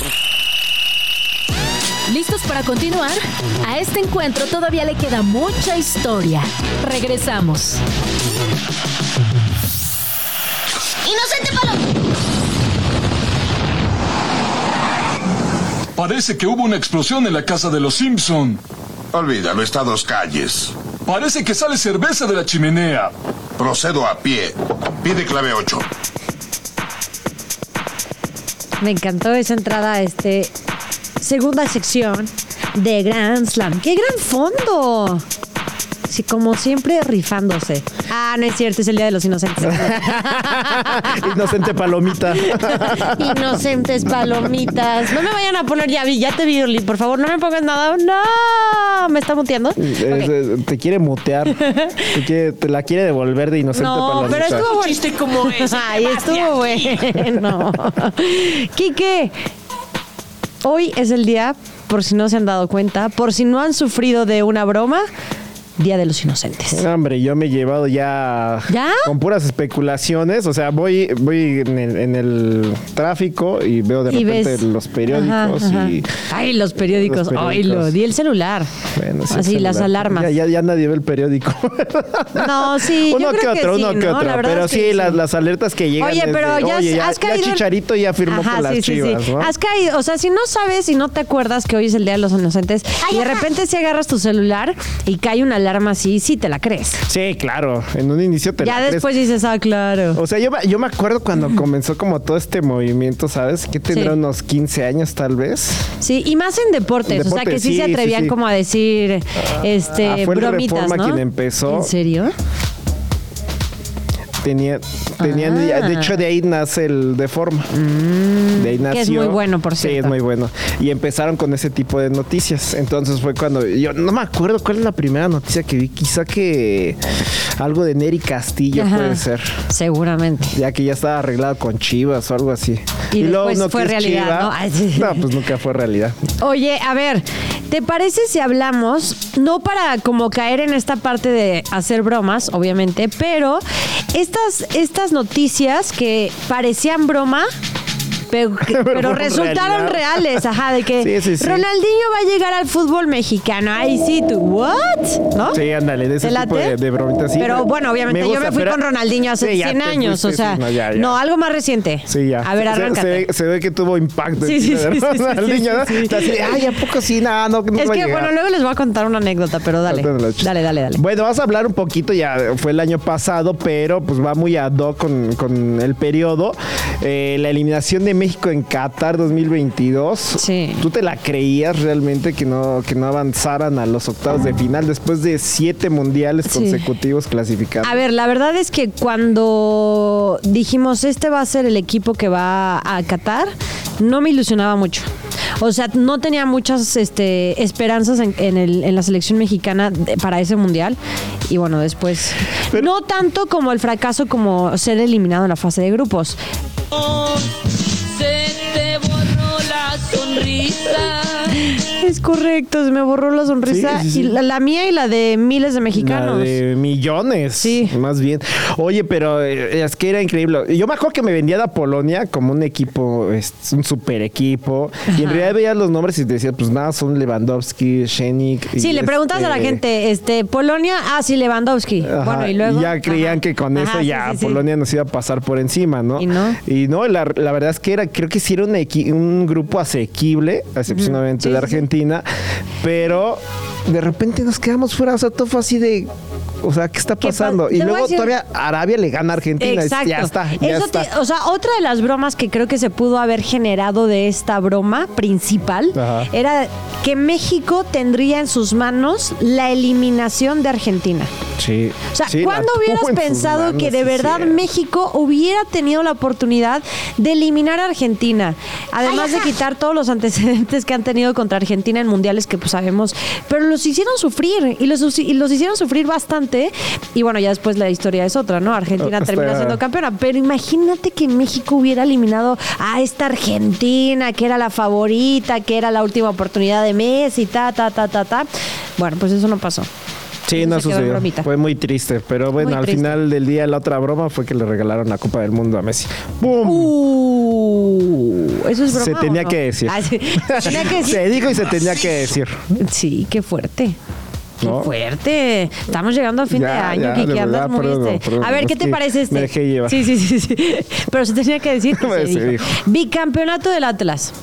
[SPEAKER 1] ¿Listos para continuar? A este encuentro todavía le queda mucha historia. Regresamos.
[SPEAKER 6] ¡Inocente Paloma!
[SPEAKER 7] Parece que hubo una explosión en la casa de los Simpson.
[SPEAKER 8] Olvídalo, está a dos calles.
[SPEAKER 7] Parece que sale cerveza de la chimenea.
[SPEAKER 8] Procedo a pie. Pide clave 8.
[SPEAKER 9] Me encantó esa entrada a este segunda sección de Grand Slam. ¡Qué gran fondo! Sí, como siempre, rifándose. Ah, no es cierto, es el Día de los Inocentes.
[SPEAKER 2] Inocente palomita.
[SPEAKER 9] Inocentes palomitas. No me vayan a poner, ya vi, ya te vi, Orly. Por favor, no me pongas nada. No, ¿me está muteando?
[SPEAKER 2] Es-
[SPEAKER 9] Ok.
[SPEAKER 2] es- te quiere mutear. Te, quiere- te la quiere devolver de inocente
[SPEAKER 9] No,
[SPEAKER 2] palomita.
[SPEAKER 9] pero estuvo bueno.
[SPEAKER 5] Chiste como ese.
[SPEAKER 9] Ay, estuvo bueno. Quique, hoy es el día, por si no se han dado cuenta, por si no han sufrido de una broma, Día de los Inocentes.
[SPEAKER 2] Hombre, yo me he llevado ya,
[SPEAKER 9] ¿Ya?
[SPEAKER 2] con puras especulaciones. O sea, voy, voy en, el, en el tráfico y veo de
[SPEAKER 9] Y
[SPEAKER 2] repente
[SPEAKER 9] ves-
[SPEAKER 2] los periódicos
[SPEAKER 9] Ajá, ajá.
[SPEAKER 2] y.
[SPEAKER 9] Ay, los periódicos. Ay, lo di el celular.
[SPEAKER 2] Bueno, sí,
[SPEAKER 9] Así, las alarmas.
[SPEAKER 2] Ya, ya, ya nadie ve el periódico.
[SPEAKER 9] No, sí, yo
[SPEAKER 2] uno
[SPEAKER 9] creo
[SPEAKER 2] que otro,
[SPEAKER 9] que sí,
[SPEAKER 2] uno que
[SPEAKER 9] ¿no?
[SPEAKER 2] otro. Pero
[SPEAKER 9] es
[SPEAKER 2] sí,
[SPEAKER 9] que
[SPEAKER 2] Las,
[SPEAKER 9] sí.
[SPEAKER 2] las alertas que llegan.
[SPEAKER 9] Oye, pero ya
[SPEAKER 2] Oye, ya,
[SPEAKER 9] has
[SPEAKER 2] ya
[SPEAKER 9] caído en-
[SPEAKER 2] Chicharito ya firmó
[SPEAKER 9] Ajá,
[SPEAKER 2] con las chivas,
[SPEAKER 9] sí.
[SPEAKER 2] ¿no?
[SPEAKER 9] Has caído, o sea, si no sabes y no te acuerdas que hoy es el Día de los Inocentes y de repente si agarras tu celular y cae una alarma así, sí te la crees.
[SPEAKER 2] Sí, claro. En un inicio te
[SPEAKER 9] ya
[SPEAKER 2] la crees.
[SPEAKER 9] después dices, ah, claro.
[SPEAKER 2] O sea, yo, yo me acuerdo cuando comenzó como todo este movimiento, ¿sabes? Que tendrá
[SPEAKER 9] Sí.
[SPEAKER 2] unos 15 años tal vez.
[SPEAKER 9] Sí, y más en deportes, o sea,
[SPEAKER 2] Deportes,
[SPEAKER 9] que sí,
[SPEAKER 2] sí,
[SPEAKER 9] se atrevían
[SPEAKER 2] sí.
[SPEAKER 9] como a decir, este,
[SPEAKER 2] ah, fue
[SPEAKER 9] bromitas,
[SPEAKER 2] Reforma
[SPEAKER 9] ¿no?
[SPEAKER 2] quien empezó.
[SPEAKER 9] ¿En serio?
[SPEAKER 2] Tenía, tenían,
[SPEAKER 9] Ah.
[SPEAKER 2] de hecho de ahí nace el Deforma. de ahí nació.
[SPEAKER 9] que es muy bueno, por
[SPEAKER 2] Sí,
[SPEAKER 9] cierto.
[SPEAKER 2] es muy bueno. Y empezaron con ese tipo de noticias. Entonces fue cuando yo no me acuerdo cuál es la primera noticia que vi. Quizá que algo de Neri Castillo
[SPEAKER 9] Ajá.
[SPEAKER 2] puede ser.
[SPEAKER 9] Seguramente.
[SPEAKER 2] Ya que ya estaba arreglado con Chivas o algo así.
[SPEAKER 9] Y
[SPEAKER 2] luego uno
[SPEAKER 9] fue realidad,
[SPEAKER 2] Chiva-
[SPEAKER 9] ¿no? Ay, sí.
[SPEAKER 2] No, pues nunca fue realidad.
[SPEAKER 9] Oye, a ver, ¿te parece si hablamos, no para como caer en esta parte de hacer bromas, obviamente, pero estas, estas noticias que parecían broma, pero, resultaron
[SPEAKER 2] realidad.
[SPEAKER 9] reales, ajá, de que
[SPEAKER 2] Sí, sí, sí.
[SPEAKER 9] Ronaldinho va a llegar al fútbol mexicano. Ahí sí, tú, ¿what? ¿No?
[SPEAKER 2] Sí, ándale, de ese
[SPEAKER 9] ¿Te
[SPEAKER 2] tipo de, de bromitas.
[SPEAKER 9] pero bueno, obviamente yo
[SPEAKER 2] gusta,
[SPEAKER 9] me fui con Ronaldinho hace
[SPEAKER 2] Sí, ya
[SPEAKER 9] 100
[SPEAKER 2] te
[SPEAKER 9] años,
[SPEAKER 2] fuiste,
[SPEAKER 9] o sea,
[SPEAKER 2] no, ya, ya.
[SPEAKER 9] no, algo más reciente.
[SPEAKER 2] Sí, ya.
[SPEAKER 9] A ver,
[SPEAKER 2] Se- se,
[SPEAKER 9] arráncate.
[SPEAKER 2] ve, se ve que tuvo impacto.
[SPEAKER 9] Sí, sí, sí,
[SPEAKER 2] ¿no?
[SPEAKER 9] sí, sí,
[SPEAKER 2] Ronaldinho, ¿no? Ay, ¿a poco sí? Nada, no, no
[SPEAKER 9] Es que, bueno, luego les voy a contar una anécdota, pero dale. Dale, dale, dale.
[SPEAKER 2] Bueno, vas a hablar un poquito, ya fue el año pasado, pero pues va muy ad hoc con, con el periodo. Eh, la eliminación de México en Qatar 2022.
[SPEAKER 9] Sí.
[SPEAKER 2] ¿Tú te la creías realmente que no, que no avanzaran a los octavos de final después de siete mundiales
[SPEAKER 9] Sí.
[SPEAKER 2] consecutivos clasificados?
[SPEAKER 9] A ver, la verdad es que cuando dijimos este va a ser el equipo que va a Qatar, no me ilusionaba mucho. O sea, no tenía muchas este, esperanzas en, en el- en la selección mexicana de- para ese mundial. Y bueno, después. no tanto como el fracaso como ser eliminado en la fase de grupos.
[SPEAKER 10] La sonrisa.
[SPEAKER 9] Es correcto, se me borró la sonrisa.
[SPEAKER 2] Sí, sí, sí.
[SPEAKER 9] Y la, la mía y la de miles de mexicanos.
[SPEAKER 2] La de millones.
[SPEAKER 9] Sí.
[SPEAKER 2] Más bien. Oye, pero eh, es que era increíble. Yo me acuerdo que me vendían a Polonia como un equipo, un super equipo. Y en realidad veías los nombres y te decías, pues nada, son Lewandowski, Shenik.
[SPEAKER 9] Sí, le preguntas a la
[SPEAKER 2] este,
[SPEAKER 9] gente, este, Polonia, ah, sí, Lewandowski.
[SPEAKER 2] Ajá,
[SPEAKER 9] bueno, y luego.
[SPEAKER 2] ya creían
[SPEAKER 9] Ajá.
[SPEAKER 2] que con eso ya. Polonia nos iba a pasar por encima, ¿no?
[SPEAKER 9] Y no.
[SPEAKER 2] Y no, la, la verdad es que era, creo que sí era un, un grupo asequible, a excepción de
[SPEAKER 9] sí,
[SPEAKER 2] pero de repente nos quedamos fuera, o sea, todo fue así de. O sea, ¿qué está
[SPEAKER 9] ¿Qué pa-
[SPEAKER 2] pasando? Y luego
[SPEAKER 9] decir-
[SPEAKER 2] todavía Arabia le gana a Argentina.
[SPEAKER 9] Exacto.
[SPEAKER 2] Ya está, ya
[SPEAKER 9] Eso
[SPEAKER 2] está.
[SPEAKER 9] te- o sea, otra de las bromas que creo que se pudo haber generado de esta broma principal
[SPEAKER 2] Ajá.
[SPEAKER 9] era que México tendría en sus manos la eliminación de Argentina.
[SPEAKER 2] Sí.
[SPEAKER 9] O sea,
[SPEAKER 2] Sí,
[SPEAKER 9] ¿cuándo hubieras pensado
[SPEAKER 2] manos,
[SPEAKER 9] que de
[SPEAKER 2] sí,
[SPEAKER 9] verdad. México hubiera tenido la oportunidad de eliminar a Argentina? Además de quitar todos los antecedentes que han tenido contra Argentina en mundiales que pues sabemos, pero los hicieron sufrir y los, y los hicieron sufrir bastante. Y bueno, ya después la historia es otra, ¿no? Argentina termina siendo campeona, pero imagínate que México hubiera eliminado a esta Argentina, que era la favorita, que era la última oportunidad de Messi, ta, ta, ta, ta, ta. Bueno, pues eso no pasó.
[SPEAKER 2] Sí, no sucedió. Fue muy triste. Pero bueno,
[SPEAKER 9] Muy
[SPEAKER 2] al
[SPEAKER 9] triste.
[SPEAKER 2] final del día, la otra broma fue que le regalaron la Copa del Mundo a Messi. ¡Bum!
[SPEAKER 9] Uh, eso es broma.
[SPEAKER 2] Se tenía
[SPEAKER 9] no?
[SPEAKER 2] que decir.
[SPEAKER 9] Ah, sí. Se tenía que decir.
[SPEAKER 2] Se dijo y se tenía que decir.
[SPEAKER 9] Sí, qué fuerte. Qué
[SPEAKER 2] ¿No?
[SPEAKER 9] fuerte. Estamos llegando a fin de año,
[SPEAKER 2] ya,
[SPEAKER 9] Kiki,
[SPEAKER 2] de
[SPEAKER 9] andas
[SPEAKER 2] verdad,
[SPEAKER 9] muy
[SPEAKER 2] perdón,
[SPEAKER 9] este.
[SPEAKER 2] perdón,
[SPEAKER 9] A ver, ¿qué te
[SPEAKER 2] que
[SPEAKER 9] parece este?
[SPEAKER 2] me dejé llevar.
[SPEAKER 9] Sí, sí, sí, sí. Pero se tenía que decir.
[SPEAKER 2] Pues
[SPEAKER 9] se dijo. Bicampeonato del Atlas.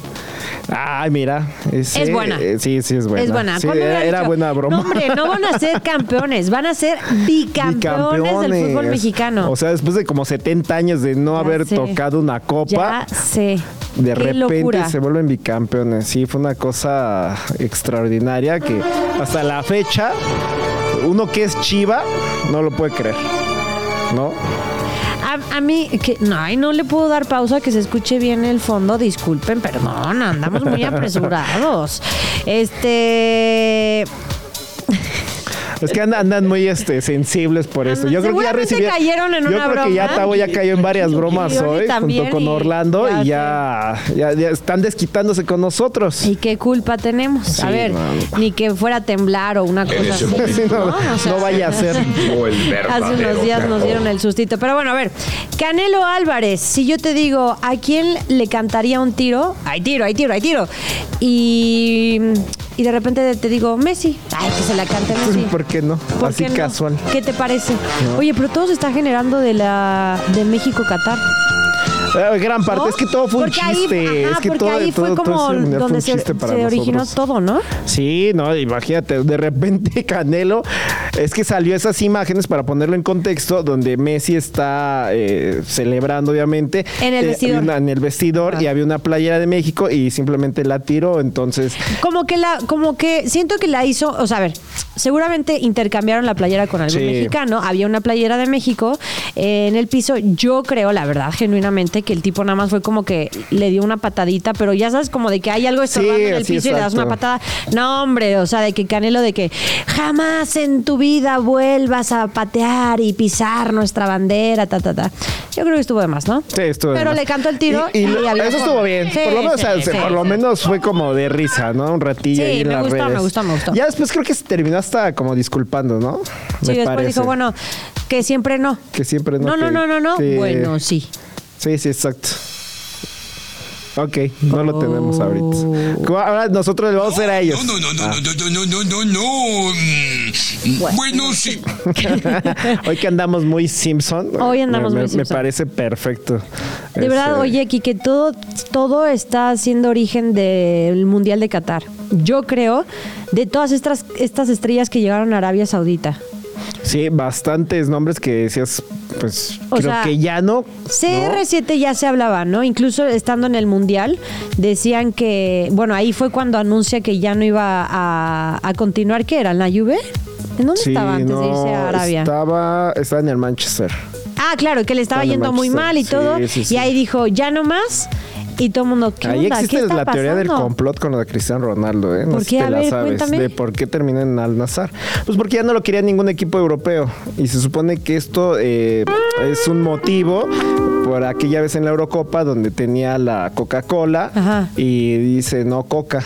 [SPEAKER 2] Ay, mira. ese-
[SPEAKER 9] Es buena.
[SPEAKER 2] eh, sí, sí, es buena.
[SPEAKER 9] Es buena.
[SPEAKER 2] Sí,
[SPEAKER 9] ¿Cuándo
[SPEAKER 2] era, buena broma.
[SPEAKER 9] No, hombre, no van a ser campeones, van a ser bicampeones, del fútbol mexicano.
[SPEAKER 2] O sea, después de como 70 años de no
[SPEAKER 9] Ya
[SPEAKER 2] haber
[SPEAKER 9] sé.
[SPEAKER 2] tocado una copa.
[SPEAKER 9] ya sé.
[SPEAKER 2] De
[SPEAKER 9] Qué
[SPEAKER 2] repente
[SPEAKER 9] locura.
[SPEAKER 2] se vuelven bicampeones. Sí, fue una cosa extraordinaria que hasta la fecha, uno que es chiva, no lo puede creer. ¿No?
[SPEAKER 9] A, a mí, que no, ay, no le puedo dar pausa que se escuche bien el fondo. Disculpen, perdón, andamos muy apresurados. Este.
[SPEAKER 2] Es que andan, andan muy este, sensibles por esto. Yo creo que ya
[SPEAKER 9] Seguramente
[SPEAKER 2] recibí.
[SPEAKER 9] cayeron en
[SPEAKER 2] yo
[SPEAKER 9] una
[SPEAKER 2] creo que ya
[SPEAKER 9] broma.
[SPEAKER 2] Tavo ya cayó en varias bromas hoy
[SPEAKER 9] también,
[SPEAKER 2] junto con
[SPEAKER 9] y-
[SPEAKER 2] Orlando y ya, ya, ya están desquitándose con nosotros.
[SPEAKER 9] ¿Y qué culpa tenemos?
[SPEAKER 2] Sí,
[SPEAKER 9] a ver, ni que fuera a temblar o una cosa así.
[SPEAKER 2] Sí, no,
[SPEAKER 9] ¿no? O sea,
[SPEAKER 2] no vaya a ser.
[SPEAKER 9] Hace unos días nos dieron el sustito. Pero bueno, a ver, Canelo Álvarez, si yo te digo, ¿a quién le cantaría un tiro? Hay tiro, hay tiro, hay tiro. Y, y de repente te digo, Messi. Ay, que se la cante Messi.
[SPEAKER 2] ¿Por qué no?
[SPEAKER 9] ¿Por
[SPEAKER 2] Así
[SPEAKER 9] qué no?
[SPEAKER 2] casual.
[SPEAKER 9] ¿Qué te parece?
[SPEAKER 2] No.
[SPEAKER 9] Oye, pero todo se está generando de la de México-Qatar.
[SPEAKER 2] Eh, gran parte,
[SPEAKER 9] ¿no?
[SPEAKER 2] es que todo fue un
[SPEAKER 9] Porque ahí-
[SPEAKER 2] chiste.
[SPEAKER 9] ajá,
[SPEAKER 2] es que
[SPEAKER 9] porque
[SPEAKER 2] todo,
[SPEAKER 9] ahí fue
[SPEAKER 2] todo- todo
[SPEAKER 9] como
[SPEAKER 2] ese
[SPEAKER 9] donde
[SPEAKER 2] un
[SPEAKER 9] se, originó
[SPEAKER 2] nosotros.
[SPEAKER 9] todo, ¿no?
[SPEAKER 2] Sí, no, imagínate, de repente Canelo, es que salió esas imágenes para ponerlo en contexto, donde Messi está eh, celebrando, obviamente.
[SPEAKER 9] En el
[SPEAKER 2] eh,
[SPEAKER 9] vestidor.
[SPEAKER 2] en el vestidor y había una playera de México y simplemente la tiró, entonces...
[SPEAKER 9] Como que la, como que siento que la hizo, o sea, a ver, seguramente intercambiaron la playera con algún
[SPEAKER 2] Sí.
[SPEAKER 9] mexicano, había una playera de México eh, en el piso, yo creo, la verdad, genuinamente, que el tipo nada más fue como que le dio una patadita, pero ya sabes, como de que hay algo estorbando
[SPEAKER 2] Sí,
[SPEAKER 9] en el piso y le das una patada. No, hombre, o sea, de que Canelo, de que jamás en tu vida vuelvas a patear y pisar nuestra bandera, ta, ta, ta. Yo creo que estuvo de más, ¿no?
[SPEAKER 2] Sí, estuvo de
[SPEAKER 9] Pero
[SPEAKER 2] más.
[SPEAKER 9] le cantó el tiro
[SPEAKER 2] Y, y
[SPEAKER 9] y
[SPEAKER 2] lo- eso estuvo bien.
[SPEAKER 9] Sí,
[SPEAKER 2] por lo menos,
[SPEAKER 9] sí,
[SPEAKER 2] o sea,
[SPEAKER 9] sí,
[SPEAKER 2] por lo
[SPEAKER 9] sí.
[SPEAKER 2] menos fue como de risa, ¿no? Un ratillo ahí en
[SPEAKER 9] me
[SPEAKER 2] las
[SPEAKER 9] gustó, me
[SPEAKER 2] redes.
[SPEAKER 9] gustó, me gustó.
[SPEAKER 2] Ya después creo que se terminó hasta como disculpando, ¿no?
[SPEAKER 9] Sí,
[SPEAKER 2] Me
[SPEAKER 9] después
[SPEAKER 2] parece.
[SPEAKER 9] dijo, bueno, que siempre no.
[SPEAKER 2] Que siempre no.
[SPEAKER 9] No, no,
[SPEAKER 2] que-
[SPEAKER 9] no, no, no. Bueno, sí.
[SPEAKER 2] Sí, sí, exacto. Ok, no lo tenemos
[SPEAKER 9] Oh.
[SPEAKER 2] ahorita. Ahora nosotros le vamos a hacer a ellos.
[SPEAKER 11] No, no, no,
[SPEAKER 2] Ah.
[SPEAKER 11] no, no, no, no, no, no. Mm, Bueno, sí.
[SPEAKER 2] Hoy que andamos muy Simpson.
[SPEAKER 9] Hoy andamos
[SPEAKER 2] me,
[SPEAKER 9] muy
[SPEAKER 2] me- me
[SPEAKER 9] Simpson.
[SPEAKER 2] parece perfecto.
[SPEAKER 9] De verdad,
[SPEAKER 2] Este,
[SPEAKER 9] oye, que todo, todo está siendo origen del Mundial de Qatar. Yo creo de todas estas, estas estrellas que llegaron a Arabia Saudita.
[SPEAKER 2] Sí, bastantes nombres que decías, pues
[SPEAKER 9] O
[SPEAKER 2] creo
[SPEAKER 9] sea,
[SPEAKER 2] que ya no.
[SPEAKER 9] CR7 ya se hablaba, ¿no? Incluso estando en el Mundial, decían que, bueno, ahí fue cuando anuncia que ya no iba a, a continuar, ¿qué era? ¿En la Juve? ¿En dónde
[SPEAKER 2] Sí,
[SPEAKER 9] estaba antes de irse a Arabia?
[SPEAKER 2] Estaba, estaba en el Manchester.
[SPEAKER 9] Ah, claro, que le estaba
[SPEAKER 2] Estaba en
[SPEAKER 9] yendo muy mal y
[SPEAKER 2] Sí,
[SPEAKER 9] todo.
[SPEAKER 2] sí.
[SPEAKER 9] Y ahí dijo, ya no más. Y todo el mundo, ¿qué
[SPEAKER 2] Ahí
[SPEAKER 9] onda? ¿Qué
[SPEAKER 2] existe
[SPEAKER 9] está
[SPEAKER 2] la teoría del complot con lo de Cristiano Ronaldo, ¿eh? No
[SPEAKER 9] ¿Por qué?
[SPEAKER 2] te
[SPEAKER 9] A
[SPEAKER 2] la
[SPEAKER 9] ver,
[SPEAKER 2] sabes.
[SPEAKER 9] cuéntame.
[SPEAKER 2] De por qué termina en Al Nazar. Pues porque ya no lo quería ningún equipo europeo. Y se supone que esto eh, es un motivo por aquella vez en la Eurocopa donde tenía la Coca-Cola
[SPEAKER 9] Ajá.
[SPEAKER 2] y dice no Coca.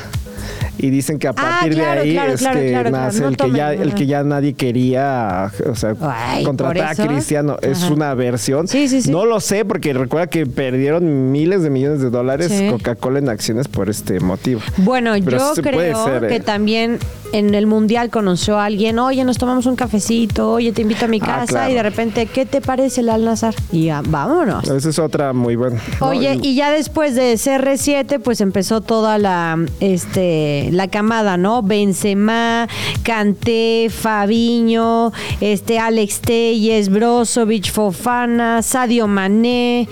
[SPEAKER 2] Y dicen que a
[SPEAKER 9] Ah,
[SPEAKER 2] partir
[SPEAKER 9] claro,
[SPEAKER 2] de ahí
[SPEAKER 9] claro,
[SPEAKER 2] es
[SPEAKER 9] claro,
[SPEAKER 2] que
[SPEAKER 9] claro, claro.
[SPEAKER 2] nace
[SPEAKER 9] No
[SPEAKER 2] el que ya el que ya nadie quería, o sea,
[SPEAKER 9] Ay,
[SPEAKER 2] contratar a Cristiano. Es una versión.
[SPEAKER 9] Sí, sí, sí.
[SPEAKER 2] No lo sé porque recuerda que perdieron miles de millones de dólares. Coca-Cola en acciones por este motivo.
[SPEAKER 9] Bueno,
[SPEAKER 2] Pero
[SPEAKER 9] yo creo
[SPEAKER 2] ser,
[SPEAKER 9] que
[SPEAKER 2] ¿eh?
[SPEAKER 9] también en el mundial conoció a alguien, oye, nos tomamos un cafecito, oye, te invito a mi
[SPEAKER 2] Ah,
[SPEAKER 9] casa
[SPEAKER 2] claro.
[SPEAKER 9] y de repente, ¿qué te parece el Al Nazar? Y ya, vámonos.
[SPEAKER 2] Esa es otra muy buena. ¿no?
[SPEAKER 9] Oye, y ya después de CR7, pues empezó toda la este la camada, ¿no? Benzema, Kanté, Fabiño, este Alex Telles, Brozovic, Fofana, Sadio Mané.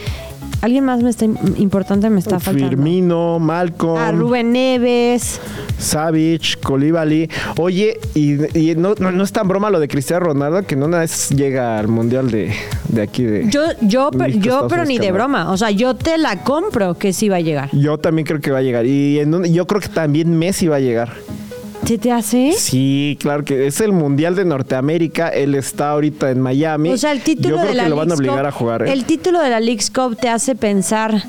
[SPEAKER 9] ¿Alguien más me está importante me está faltando?
[SPEAKER 2] Firmino, Malcolm,
[SPEAKER 9] Ah, Rubén Neves.
[SPEAKER 2] Savic, Colibali. Oye, y, y no, no, no es tan broma lo de Cristiano Ronaldo que no una vez llega al mundial de, de aquí de.
[SPEAKER 9] Yo, yo,
[SPEAKER 2] México,
[SPEAKER 9] yo
[SPEAKER 2] Estados
[SPEAKER 9] pero
[SPEAKER 2] Unidos,
[SPEAKER 9] ni de broma. O sea, yo te la compro que sí va a llegar.
[SPEAKER 2] Yo también creo que va a llegar. Y en un- yo creo que también Messi va a llegar.
[SPEAKER 9] ¿Se te hace?
[SPEAKER 2] Sí, claro que es el Mundial de Norteamérica. Él está ahorita en Miami.
[SPEAKER 9] O sea, el título
[SPEAKER 2] Yo creo
[SPEAKER 9] de la
[SPEAKER 2] que lo van a obligar
[SPEAKER 9] Cup-
[SPEAKER 2] a jugar. ¿eh?
[SPEAKER 9] El título de la League's Cup te hace pensar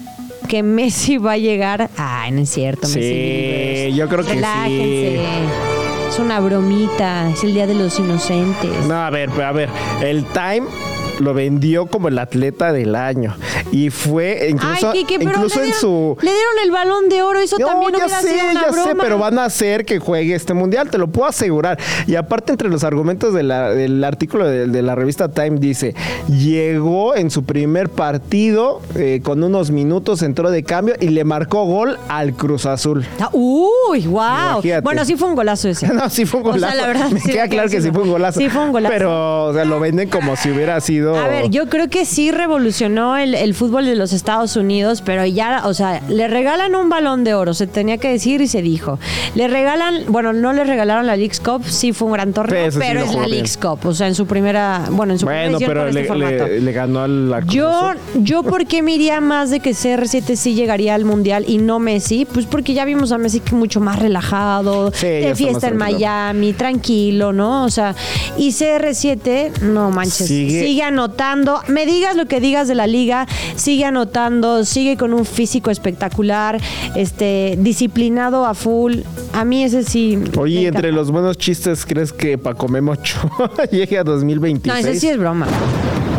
[SPEAKER 9] que Messi va a llegar. Ay, no es cierto,
[SPEAKER 2] Sí,
[SPEAKER 9] Messi. libres.
[SPEAKER 2] yo creo que
[SPEAKER 9] Relájense.
[SPEAKER 2] sí.
[SPEAKER 9] Es una bromita, es el día de los inocentes.
[SPEAKER 2] No, a ver, a ver. El Time lo vendió como el atleta del año. Y fue incluso,
[SPEAKER 9] Ay, Kike,
[SPEAKER 2] incluso
[SPEAKER 9] le
[SPEAKER 2] en
[SPEAKER 9] dieron,
[SPEAKER 2] su.
[SPEAKER 9] le dieron el balón de oro, eso
[SPEAKER 2] No,
[SPEAKER 9] también
[SPEAKER 2] ya sé,
[SPEAKER 9] sido una
[SPEAKER 2] ya
[SPEAKER 9] broma.
[SPEAKER 2] sé, pero van a hacer que juegue este mundial, te lo puedo asegurar. Y aparte, entre los argumentos de la- del artículo de, de la revista Time, dice: llegó en su primer partido eh, con unos minutos, entró de cambio y le marcó gol al Cruz Azul.
[SPEAKER 9] Ah, Uy, wow.
[SPEAKER 2] Imagínate.
[SPEAKER 9] Bueno, sí fue un golazo ese.
[SPEAKER 2] No, sí fue un
[SPEAKER 9] O sea,
[SPEAKER 2] golazo.
[SPEAKER 9] la verdad,
[SPEAKER 2] Me
[SPEAKER 9] sí,
[SPEAKER 2] queda claro que sí fue un golazo.
[SPEAKER 9] Sí fue un golazo.
[SPEAKER 2] Pero, o sea, lo venden como si hubiera sido.
[SPEAKER 9] A ver, yo creo que sí revolucionó el, el fútbol de los Estados Unidos, pero ya, o sea, le regalan un balón de oro, se tenía que decir y se dijo. Le regalan, bueno, no le regalaron la League's Cup, sí fue un gran torneo,
[SPEAKER 2] Sí,
[SPEAKER 9] pero es la. League's Cup, o sea, en su primera, bueno, en su primera
[SPEAKER 2] Bueno,
[SPEAKER 9] edición
[SPEAKER 2] pero
[SPEAKER 9] con este
[SPEAKER 2] le, le- le ganó a la
[SPEAKER 9] Yo, yo, ¿por qué me iría más de que CR7 sí llegaría al mundial y no Messi? Pues porque ya vimos a Messi que mucho más relajado,
[SPEAKER 2] Sí,
[SPEAKER 9] de fiesta en. Miami, tranquilo, ¿no? O sea, y CR7, no manches,
[SPEAKER 2] Sigue-
[SPEAKER 9] sigue. Anotando. Me digas lo que digas de la liga, sigue anotando, sigue con un físico espectacular, este, disciplinado a full. A mí ese sí.
[SPEAKER 2] Oye, entre los buenos chistes, ¿crees que Paco Memocho llegue a 2026?
[SPEAKER 9] No, ese sí es broma.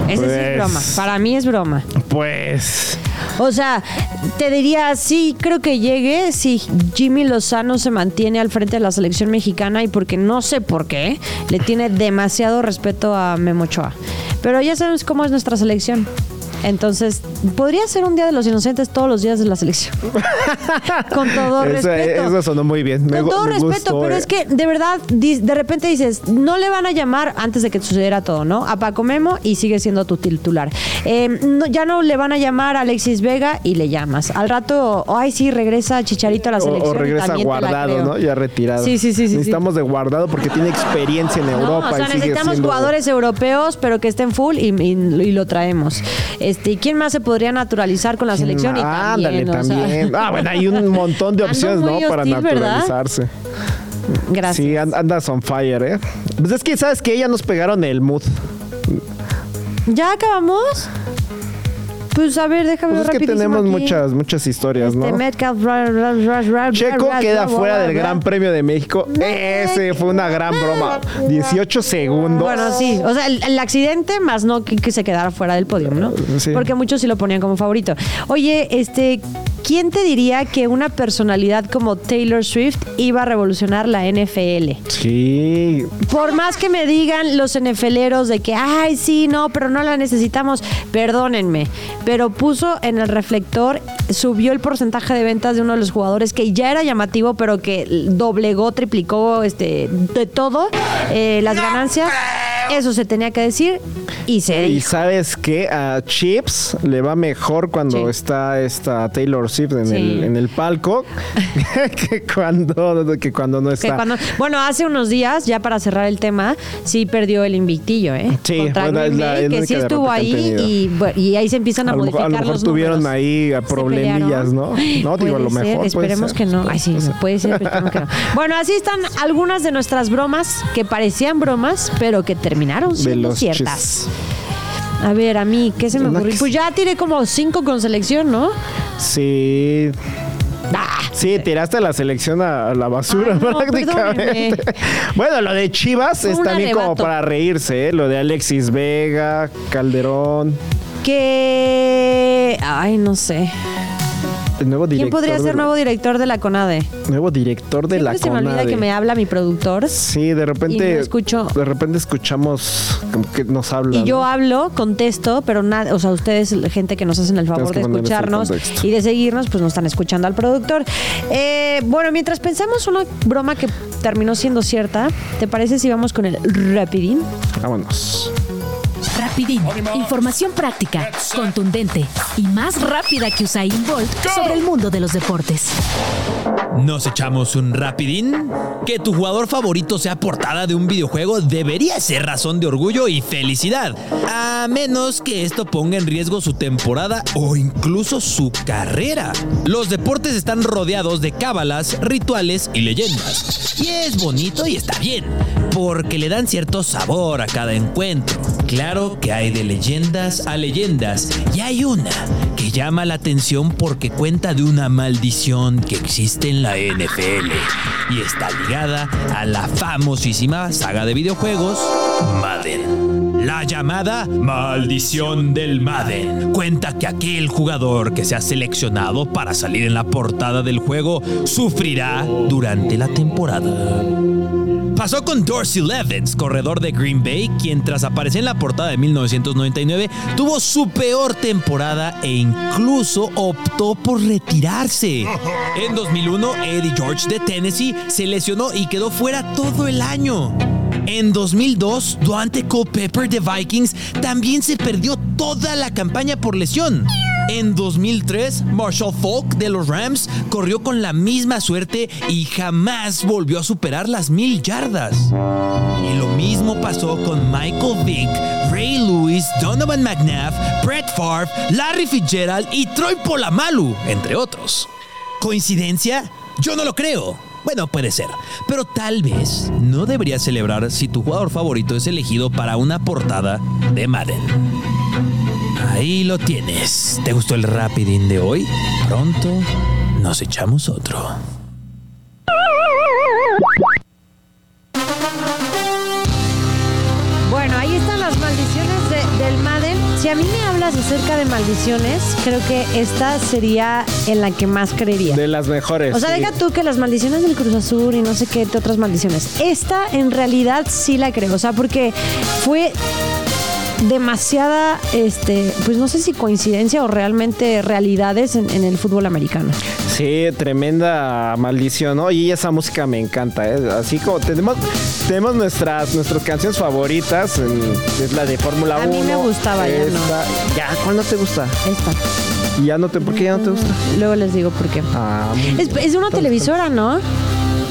[SPEAKER 9] Ese sí es
[SPEAKER 2] Pues-
[SPEAKER 9] broma. Para mí es broma.
[SPEAKER 2] Pues.
[SPEAKER 9] O sea, te diría, sí, creo que llegue si Jimmy Lozano se mantiene al frente de la selección mexicana y porque no sé por qué, le tiene demasiado respeto a Memo Ochoa. Pero ya sabes cómo es nuestra selección. Entonces, podría ser un día de los inocentes todos los días de la selección. Con todo
[SPEAKER 2] Eso,
[SPEAKER 9] respeto.
[SPEAKER 2] eso sonó muy bien.
[SPEAKER 9] Con todo
[SPEAKER 2] me
[SPEAKER 9] respeto,
[SPEAKER 2] gustó,
[SPEAKER 9] pero
[SPEAKER 2] eh.
[SPEAKER 9] es que de verdad, de repente dices, no le van a llamar antes de que sucediera todo, ¿no? A Paco Memo y sigue siendo tu titular. Eh, no- ya no le van a llamar a Alexis Vega y le llamas. Al rato, ay, sí, regresa Chicharito a la selección.
[SPEAKER 2] O, regresa guardado. ¿no? Ya retirado.
[SPEAKER 9] Sí, sí, sí, sí, sí.
[SPEAKER 2] Necesitamos de guardado porque tiene experiencia en
[SPEAKER 9] No,
[SPEAKER 2] Europa.
[SPEAKER 9] o sea, necesitamos
[SPEAKER 2] siendo-
[SPEAKER 9] jugadores europeos, pero que estén full y, y- y lo traemos. Este, ¿y ¿Quién más se podría naturalizar con la selección? Y
[SPEAKER 2] Ah, Ándale,
[SPEAKER 9] también, o sea,
[SPEAKER 2] también. Ah, bueno, hay un montón de
[SPEAKER 9] Ando
[SPEAKER 2] opciones, ¿no?
[SPEAKER 9] muy
[SPEAKER 2] Para
[SPEAKER 9] hostil, ¿verdad?
[SPEAKER 2] naturalizarse.
[SPEAKER 9] Gracias.
[SPEAKER 2] Sí, and- andas on fire, ¿eh? Pues es que, ¿sabes que Ya nos pegaron el mood.
[SPEAKER 9] ¿Ya acabamos? Pues a ver, déjame
[SPEAKER 2] Pues
[SPEAKER 9] ver
[SPEAKER 2] es que tenemos
[SPEAKER 9] aquí.
[SPEAKER 2] muchas, muchas historias,
[SPEAKER 9] Este,
[SPEAKER 2] ¿no?
[SPEAKER 9] Metcalf, ra- ra- ra-
[SPEAKER 2] Checo queda
[SPEAKER 9] ra-
[SPEAKER 2] fuera
[SPEAKER 9] ra-
[SPEAKER 2] del
[SPEAKER 9] ra-
[SPEAKER 2] Gran Premio de México. Ese fue una gran broma. 18 segundos.
[SPEAKER 9] Bueno, sí, o sea, el, el accidente más no que, que se quedara fuera del podio, ¿no?
[SPEAKER 2] Sí.
[SPEAKER 9] Porque muchos sí lo ponían como favorito. Oye, este, ¿quién te diría que una personalidad como Taylor Swift iba a revolucionar la NFL?
[SPEAKER 2] Sí.
[SPEAKER 9] Por más que me digan los NFLeros de que, ay, sí, no, pero no la necesitamos, perdónenme, pero puso en el reflector, subió el porcentaje de ventas de uno de los jugadores que ya era llamativo, pero que doblegó, triplicó, este, de todo, eh, las ganancias. Eso se tenía que decir y se
[SPEAKER 2] Y
[SPEAKER 9] dijo.
[SPEAKER 2] sabes que a Chips le va mejor cuando
[SPEAKER 9] Sí.
[SPEAKER 2] está esta Taylor Swift en,
[SPEAKER 9] Sí.
[SPEAKER 2] el, en el palco que cuando que cuando no está.
[SPEAKER 9] cuando- bueno, hace unos días, ya para cerrar el tema, sí perdió el invictillo, ¿eh?
[SPEAKER 2] Sí,
[SPEAKER 9] Contra
[SPEAKER 2] bueno,
[SPEAKER 9] Green Bay,
[SPEAKER 2] la
[SPEAKER 9] que sí estuvo ahí y, y ahí se empiezan a,
[SPEAKER 2] a lo, mejor- a
[SPEAKER 9] modificar
[SPEAKER 2] lo mejor
[SPEAKER 9] los
[SPEAKER 2] tuvieron
[SPEAKER 9] números.
[SPEAKER 2] ahí a
[SPEAKER 9] ¿Se
[SPEAKER 2] problemillas? ¿no? No, digo, a lo
[SPEAKER 9] ser,
[SPEAKER 2] mejor. puede
[SPEAKER 9] Esperemos
[SPEAKER 2] ser,
[SPEAKER 9] que no. Ay, sí,
[SPEAKER 2] ser.
[SPEAKER 9] puede ser, pero esperemos que no. Bueno, así están algunas de nuestras bromas que parecían bromas, pero que terminaron siendo ciertas.
[SPEAKER 2] chis.
[SPEAKER 9] A ver, a mí, ¿qué se me ocurrió? Pues ya tiré como cinco con selección, ¿no?
[SPEAKER 2] Sí.
[SPEAKER 9] Ah,
[SPEAKER 2] Sí, tiraste la selección a, a la basura
[SPEAKER 9] Ay, no,
[SPEAKER 2] prácticamente. Bueno, lo de Chivas
[SPEAKER 9] Fue
[SPEAKER 2] es también como para reírse, ¿eh? Lo de Alexis Vega, Calderón,
[SPEAKER 9] que... Ay, no sé.
[SPEAKER 2] el nuevo
[SPEAKER 9] ¿Quién podría
[SPEAKER 2] de
[SPEAKER 9] ser
[SPEAKER 2] la-
[SPEAKER 9] nuevo director de la CONADE?
[SPEAKER 2] nuevo director de la
[SPEAKER 9] Siempre se me olvida
[SPEAKER 2] CONADE.
[SPEAKER 9] que me habla mi productor.
[SPEAKER 2] Sí, de
[SPEAKER 9] Y
[SPEAKER 2] repente.
[SPEAKER 9] no escucho.
[SPEAKER 2] De repente escuchamos como que nos habla.
[SPEAKER 9] Y yo
[SPEAKER 2] ¿no?
[SPEAKER 9] hablo, contesto, pero nada, o sea, ustedes, gente que nos hacen el favor
[SPEAKER 2] Tienes que
[SPEAKER 9] de
[SPEAKER 2] ponerles el
[SPEAKER 9] escucharnos
[SPEAKER 2] contexto.
[SPEAKER 9] y de seguirnos, pues no están escuchando al productor. Eh, bueno, mientras pensamos una broma que terminó siendo cierta, ¿te parece si vamos con el rapidín?
[SPEAKER 2] Vámonos.
[SPEAKER 1] Rapidín, información práctica, contundente y más rápida que Usain Bolt sobre el mundo de los deportes.
[SPEAKER 12] ¿Nos echamos un rapidín? Que tu jugador favorito sea portada de un videojuego debería ser razón de orgullo y felicidad, a menos que esto ponga en riesgo su temporada o incluso su carrera. Los deportes están rodeados de cábalas, rituales y leyendas. Y es bonito y está bien, porque le dan cierto sabor a cada encuentro. Claro que hay de leyendas a leyendas, y hay una que llama la atención porque cuenta de una maldición que existe en la NFL y está ligada a la famosísima saga de videojuegos Madden. La llamada Maldición del Madden cuenta que aquel jugador que sea seleccionado para salir en la portada del juego sufrirá durante la temporada. Pasó con Dorsey Levens, corredor de Green Bay, quien tras aparecer en la portada de 1999 tuvo su peor temporada e incluso optó por retirarse. En 2001, Eddie George de Tennessee se lesionó y quedó fuera todo el año. En 2002, Duante Culpepper de Vikings también se perdió toda la campaña por lesión. En 2003, Marshall Falk de los Rams corrió con la misma suerte y jamás volvió a superar las mil yardas. Y lo mismo pasó con Michael Vick, Ray Lewis, Donovan McNabb, Brett Favre, Larry Fitzgerald y Troy Polamalu, entre otros. ¿Coincidencia? Yo no lo creo. Bueno, puede ser, pero tal vez no deberías celebrar si tu jugador favorito es elegido para una portada de Madden. Ahí lo tienes. ¿Te gustó el Rapidín de hoy? Pronto nos echamos otro.
[SPEAKER 9] Bueno, ahí están las maldiciones de- del Madden. Si a mí me hablas acerca de maldiciones, creo que esta sería en la que más creería.
[SPEAKER 2] De las mejores.
[SPEAKER 9] O sea,
[SPEAKER 2] sí.
[SPEAKER 9] deja tú que las maldiciones del Cruz Azul y no sé qué de otras maldiciones. Esta en realidad sí la creo. O sea, porque fue demasiada, este, pues no sé si coincidencia o realmente realidades en, en el fútbol americano.
[SPEAKER 2] Sí, tremenda maldición, ¿no? Y esa música me encanta, ¿eh? Así como tenemos, tenemos nuestras, nuestras canciones favoritas, en- es la de Fórmula 1.
[SPEAKER 9] A mí me gustaba, ya no.
[SPEAKER 2] esta- Ya, ¿cuál no te gusta?
[SPEAKER 9] Esta.
[SPEAKER 2] ¿Y ya no te, ¿Por qué ya no te gusta?
[SPEAKER 9] Luego les digo por qué.
[SPEAKER 2] Ah,
[SPEAKER 9] es de una televisora, ¿no?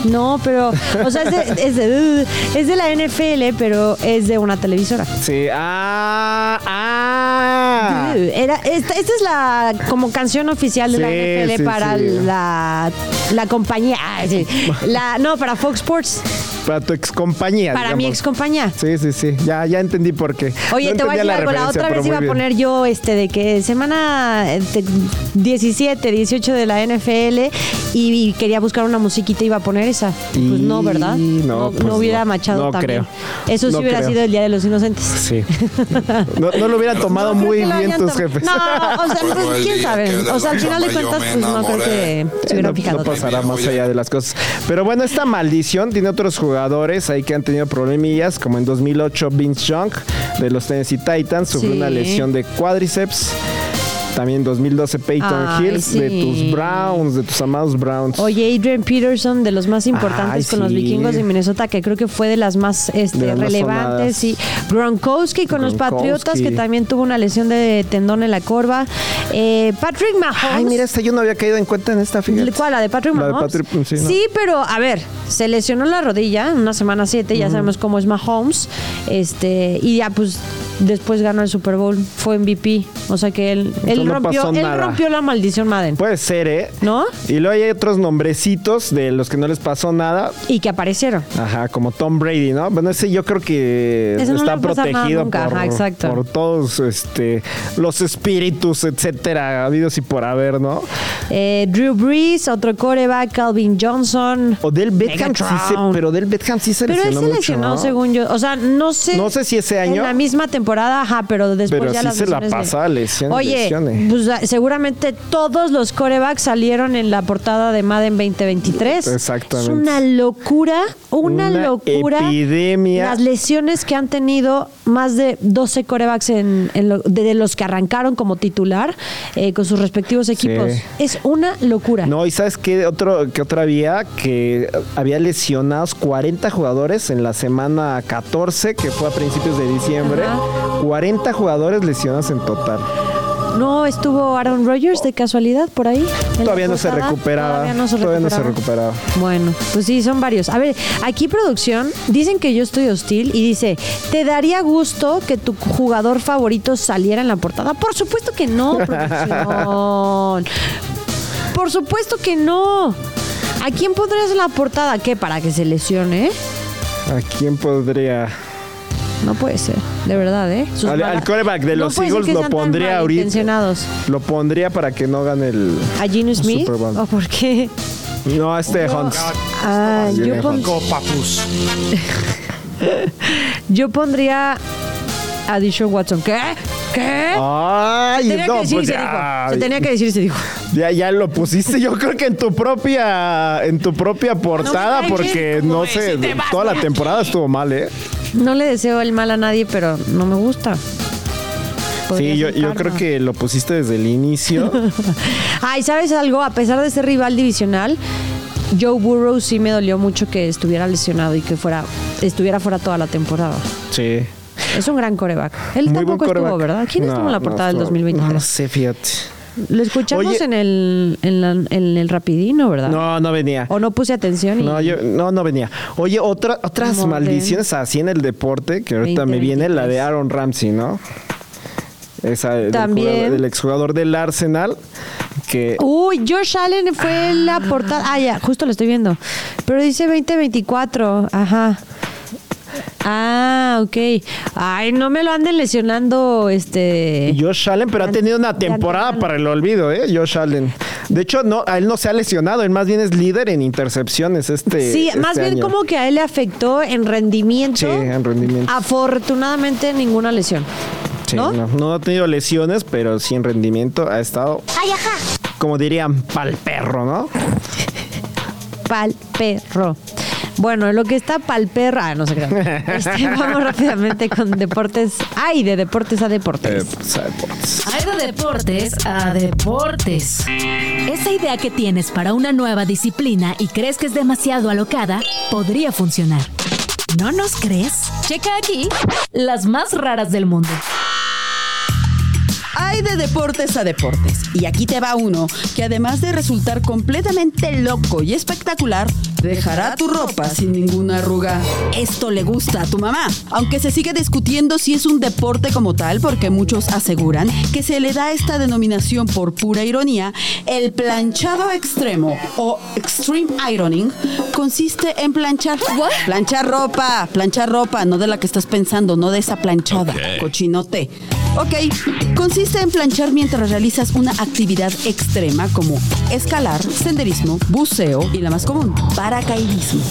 [SPEAKER 9] No, pero, o sea, es de, es de- es de la NFL, pero es de una televisora.
[SPEAKER 2] Sí, ah, ah.
[SPEAKER 9] Era, esta, esta es la como canción oficial de la NFL
[SPEAKER 2] sí,
[SPEAKER 9] para
[SPEAKER 2] sí.
[SPEAKER 9] la, la compañía. ah, sí. La, no, para Fox Sports,
[SPEAKER 2] Para tu ex compañía.
[SPEAKER 9] para mi ex compañía.
[SPEAKER 2] Sí, sí, sí. Ya, ya entendí por qué.
[SPEAKER 9] Oye,
[SPEAKER 2] No
[SPEAKER 9] te voy a decir algo. La otra vez iba a poner yo este de que semana eh, de 17, 18 de la NFL y, y quería buscar una musiquita y iba a poner esa. Y pues no, ¿verdad?
[SPEAKER 2] Y no, pues
[SPEAKER 9] hubiera
[SPEAKER 2] no.
[SPEAKER 9] machado
[SPEAKER 2] No
[SPEAKER 9] también.
[SPEAKER 2] creo.
[SPEAKER 9] Eso sí
[SPEAKER 2] No
[SPEAKER 9] hubiera
[SPEAKER 2] creo.
[SPEAKER 9] sido el Día de los Inocentes.
[SPEAKER 2] Sí. No, no lo hubieran tomado
[SPEAKER 9] No
[SPEAKER 2] muy
[SPEAKER 9] que lo
[SPEAKER 2] bien
[SPEAKER 9] hayan
[SPEAKER 2] tus
[SPEAKER 9] tom-
[SPEAKER 2] jefes.
[SPEAKER 9] No, o sea, pues, quién sabe. O sea, al final de cuentas, pues no creo que se hubieran
[SPEAKER 2] no,
[SPEAKER 9] fijado.
[SPEAKER 2] no pasará más allá de las cosas. Pero bueno, esta maldición tiene otros jugadores ahí que han tenido problemillas, como en 2008 Vince Young de los Tennessee Titans sufrió
[SPEAKER 9] Sí.
[SPEAKER 2] una lesión de cuádriceps. También en 2012 Peyton
[SPEAKER 9] Ay,
[SPEAKER 2] Hills de
[SPEAKER 9] sí.
[SPEAKER 2] tus Browns, de tus amados Browns.
[SPEAKER 9] Oye, Adrian Peterson, de los más importantes
[SPEAKER 2] Ay,
[SPEAKER 9] con los vikingos de Minnesota, que creo que fue de las más este,
[SPEAKER 2] De las
[SPEAKER 9] relevantes. Y Gronkowski con los. Patriotas, que también tuvo una lesión de tendón en la corva. Eh, Patrick Mahomes.
[SPEAKER 2] Ay, mira, esta yo no había caído en cuenta en esta fíjate.
[SPEAKER 9] ¿Cuál? ¿La de Patrick
[SPEAKER 2] La de
[SPEAKER 9] Mahomes?
[SPEAKER 2] Patrick, sí, ¿no?
[SPEAKER 9] Sí, pero a ver, se lesionó la rodilla en una semana 7, ya sabemos cómo es Mahomes. Este, y ya pues después ganó el Super Bowl, fue MVP. O sea que él, él,
[SPEAKER 2] no
[SPEAKER 9] rompió, él rompió la maldición Madden.
[SPEAKER 2] Puede ser, ¿eh?
[SPEAKER 9] ¿No?
[SPEAKER 2] Y luego hay otros nombrecitos de los que no les pasó nada.
[SPEAKER 9] Y que aparecieron.
[SPEAKER 2] Ajá, como Tom Brady, ¿no? Bueno, ese yo creo que está protegido por,
[SPEAKER 9] ajá, exacto.
[SPEAKER 2] por todos este, los espíritus, etcétera, habidos y por haber, ¿no?
[SPEAKER 9] Eh, Drew Brees, otro coreback, Calvin Johnson.
[SPEAKER 2] Beckham sí se,
[SPEAKER 9] Megatron.
[SPEAKER 2] pero Odell Beckham sí se
[SPEAKER 9] Pero él
[SPEAKER 2] lesionó
[SPEAKER 9] se
[SPEAKER 2] mucho,
[SPEAKER 9] lesionó,
[SPEAKER 2] ¿no?
[SPEAKER 9] según yo. O sea, no sé.
[SPEAKER 2] No sé si ese año.
[SPEAKER 9] En la misma temporada, ajá, pero después
[SPEAKER 2] Pero
[SPEAKER 9] ya las
[SPEAKER 2] se la
[SPEAKER 9] de-
[SPEAKER 2] pasa lesiones,
[SPEAKER 9] Oye,
[SPEAKER 2] lesiones.
[SPEAKER 9] pues, ah, seguramente todos los corebacks salieron en la portada de Madden 2023.
[SPEAKER 2] Exactamente.
[SPEAKER 9] Es una locura, una,
[SPEAKER 2] Una
[SPEAKER 9] locura.
[SPEAKER 2] epidemia.
[SPEAKER 9] Las lesiones que han tenido más de 12 corebacks en, en lo- de, de los que arrancaron como titular eh, con sus respectivos equipos. Es una locura.
[SPEAKER 2] No, y sabes qué otro que otra había que había lesionados 40 jugadores en la semana 14, que fue a principios de diciembre. 40 jugadores lesionados en total.
[SPEAKER 9] No estuvo Aaron Rodgers de casualidad por ahí.
[SPEAKER 2] Todavía no se recuperaba.
[SPEAKER 9] Todavía no se
[SPEAKER 2] Todavía no se
[SPEAKER 9] recuperaba.
[SPEAKER 2] recuperaba.
[SPEAKER 9] Bueno, pues sí, son varios. A ver, aquí producción, dicen que yo estoy hostil y dice, ¿te daría gusto que tu jugador favorito saliera en la portada? Por supuesto que no, producción. Por supuesto que no. ¿A quién pondrías en la portada? ¿Qué? ¿Para que se lesione?
[SPEAKER 2] ¿A quién podría?
[SPEAKER 9] No puede ser, de verdad, ¿eh? Sus
[SPEAKER 2] Al,
[SPEAKER 9] mala-
[SPEAKER 2] al quarterback de
[SPEAKER 9] No
[SPEAKER 2] los
[SPEAKER 9] puede ser
[SPEAKER 2] Eagles
[SPEAKER 9] que
[SPEAKER 2] lo
[SPEAKER 9] sean tan
[SPEAKER 2] pondría ahorita.
[SPEAKER 9] malintencionados.
[SPEAKER 2] Lo pondría para que no gane el.
[SPEAKER 9] ¿A Gino Smith?
[SPEAKER 2] Super Bowl.
[SPEAKER 9] ¿O por qué?
[SPEAKER 2] No, a este Hunt.
[SPEAKER 9] Ah, yo, pon- yo pondría a Dishon Watson. ¿Qué? ¿Qué?
[SPEAKER 2] Ay,
[SPEAKER 9] se tenía
[SPEAKER 2] no,
[SPEAKER 9] que decir y
[SPEAKER 2] pues
[SPEAKER 9] se
[SPEAKER 2] ya.
[SPEAKER 9] dijo. Se tenía que decir y se dijo.
[SPEAKER 2] Ya, ya lo pusiste, yo creo que en tu propia, en tu propia portada,
[SPEAKER 9] cae
[SPEAKER 2] porque no
[SPEAKER 9] ¿cómo
[SPEAKER 2] sé,
[SPEAKER 9] ves? Si te vas,
[SPEAKER 2] toda la temporada estuvo mal, ¿eh?
[SPEAKER 9] No le deseo el mal a nadie, pero no me gusta. Podría
[SPEAKER 2] Sí, yo, creo que lo pusiste desde el inicio.
[SPEAKER 9] Ay, ¿sabes algo? A pesar de ser rival divisional, Joe Burrow sí me dolió mucho que estuviera lesionado y que fuera estuviera fuera toda la temporada.
[SPEAKER 2] sí.
[SPEAKER 9] Es un gran coreback. Él
[SPEAKER 2] Muy
[SPEAKER 9] tampoco estuvo. ¿verdad? ¿Quién estuvo
[SPEAKER 2] No,
[SPEAKER 9] en la
[SPEAKER 2] no
[SPEAKER 9] portada del
[SPEAKER 2] estuvo-
[SPEAKER 9] 2023?
[SPEAKER 2] No, no sé, fíjate.
[SPEAKER 9] Lo escuchamos
[SPEAKER 2] Oye.
[SPEAKER 9] en el en, la- en el rapidino, ¿verdad?
[SPEAKER 2] No, no venía.
[SPEAKER 9] O no puse atención y
[SPEAKER 2] No, yo, no, no venía. Oye, otra, otras
[SPEAKER 9] Modern.
[SPEAKER 2] maldiciones así en el deporte, que ahorita me viene la de
[SPEAKER 9] 2023.
[SPEAKER 2] Aaron Ramsey, ¿no? Esa del,
[SPEAKER 9] También.
[SPEAKER 2] jugador- del exjugador del Arsenal, que...
[SPEAKER 9] Uy, Josh Allen fue la portada. Ah, ya, justo lo estoy viendo. Pero dice 2024. Ajá. Ah, ok. Ay, no me lo anden lesionando, este.
[SPEAKER 2] Josh Allen, pero ha tenido una temporada para el olvido, ¿eh? Josh Allen. De hecho, no, a él no se ha lesionado, él más bien es líder en intercepciones este
[SPEAKER 9] Sí,
[SPEAKER 2] este
[SPEAKER 9] más bien
[SPEAKER 2] año.
[SPEAKER 9] como que a él le afectó en rendimiento.
[SPEAKER 2] Sí, en rendimiento.
[SPEAKER 9] Afortunadamente ninguna lesión.
[SPEAKER 2] Sí,
[SPEAKER 9] ¿no?
[SPEAKER 2] no, no ha tenido lesiones, pero sí en rendimiento ha estado,
[SPEAKER 6] Ay, ajá.
[SPEAKER 2] como dirían, pal perro, ¿no?
[SPEAKER 9] Pal perro. Bueno, lo que está pal perro. Ah, no sé qué. Este, vamos rápidamente con deportes. Ay, de deportes a deportes.
[SPEAKER 2] Pues, ah, pues,
[SPEAKER 1] Hay de deportes a deportes. Esa idea que tienes para una nueva disciplina y crees que es demasiado alocada, podría funcionar. ¿No nos crees? Checa aquí las más raras del mundo.
[SPEAKER 13] Hay de deportes a deportes. Y aquí te va uno que además de resultar completamente loco y espectacular, dejará tu ropa sin ninguna arruga. Esto le gusta a tu mamá. Aunque se sigue discutiendo si es un deporte como tal, porque muchos aseguran que se le da esta denominación por pura ironía, el planchado extremo o extreme ironing consiste en planchar. Planchar ropa, planchar ropa, no de la que estás pensando, no de esa planchada, cochinote. Ok, consiste en planchar mientras realizas una actividad extrema como escalar, senderismo, buceo y la más común, paracaidismo.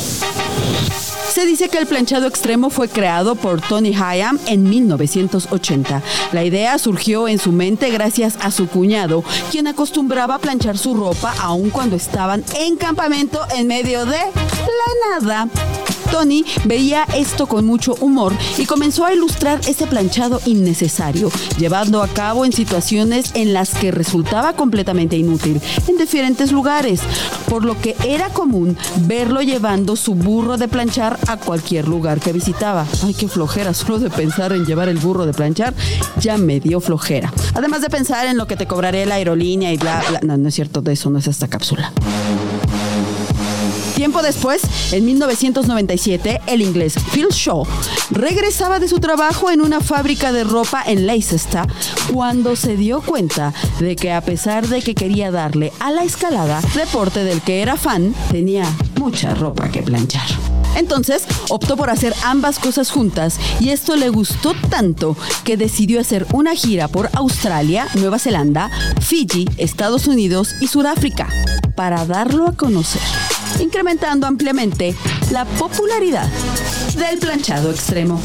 [SPEAKER 13] Se dice que el planchado extremo fue creado por Tony Hayam en 1980. La idea surgió en su mente gracias a su cuñado, quien acostumbraba planchar su ropa aun cuando estaban en campamento en medio de la nada. Tony veía esto con mucho humor y comenzó a ilustrar ese planchado innecesario, llevando a cabo en situaciones en las que resultaba completamente inútil, en diferentes lugares, por lo que era común verlo llevando su burro de planchar a cualquier lugar que visitaba. Ay, qué flojera, solo de pensar en llevar el burro de planchar, ya me dio flojera. Además de pensar en lo que te cobraré la aerolínea y bla, bla. No, no es cierto, de eso no es esta cápsula. Tiempo después, en 1997, el inglés Phil Shaw regresaba de su trabajo en una fábrica de ropa en Leicester cuando se dio cuenta de que a pesar de que quería darle a la escalada, deporte del que era fan, tenía mucha ropa que planchar. Entonces optó por hacer ambas cosas juntas y esto le gustó tanto que decidió hacer una gira por Australia, Nueva Zelanda, Fiji, Estados Unidos y Sudáfrica para darlo a conocer, incrementando ampliamente la popularidad del planchado extremo.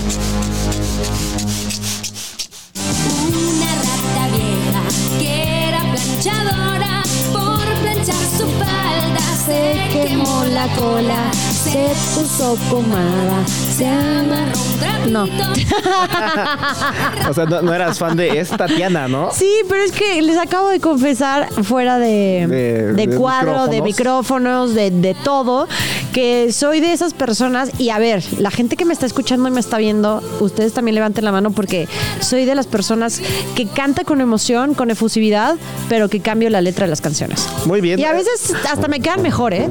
[SPEAKER 10] Una rata vieja que era planchadora por planchar su falda se quemó la cola,
[SPEAKER 9] Se puso pomada. Se amarró
[SPEAKER 10] un
[SPEAKER 9] No.
[SPEAKER 2] o sea, no, no eras fan de es Tatiana, ¿no?
[SPEAKER 9] Sí, pero es que les acabo de confesar fuera de,
[SPEAKER 2] De-
[SPEAKER 9] de
[SPEAKER 2] de
[SPEAKER 9] cuadro, de
[SPEAKER 2] micrófonos.
[SPEAKER 9] de, de todo, que soy de esas personas. Y a ver, la gente que me está escuchando y me está viendo, ustedes también levanten la mano porque soy de las personas que canta con emoción, con efusividad, pero que cambio la letra de las canciones.
[SPEAKER 2] Muy bien.
[SPEAKER 9] Y a veces hasta me quedan mejor, ¿eh?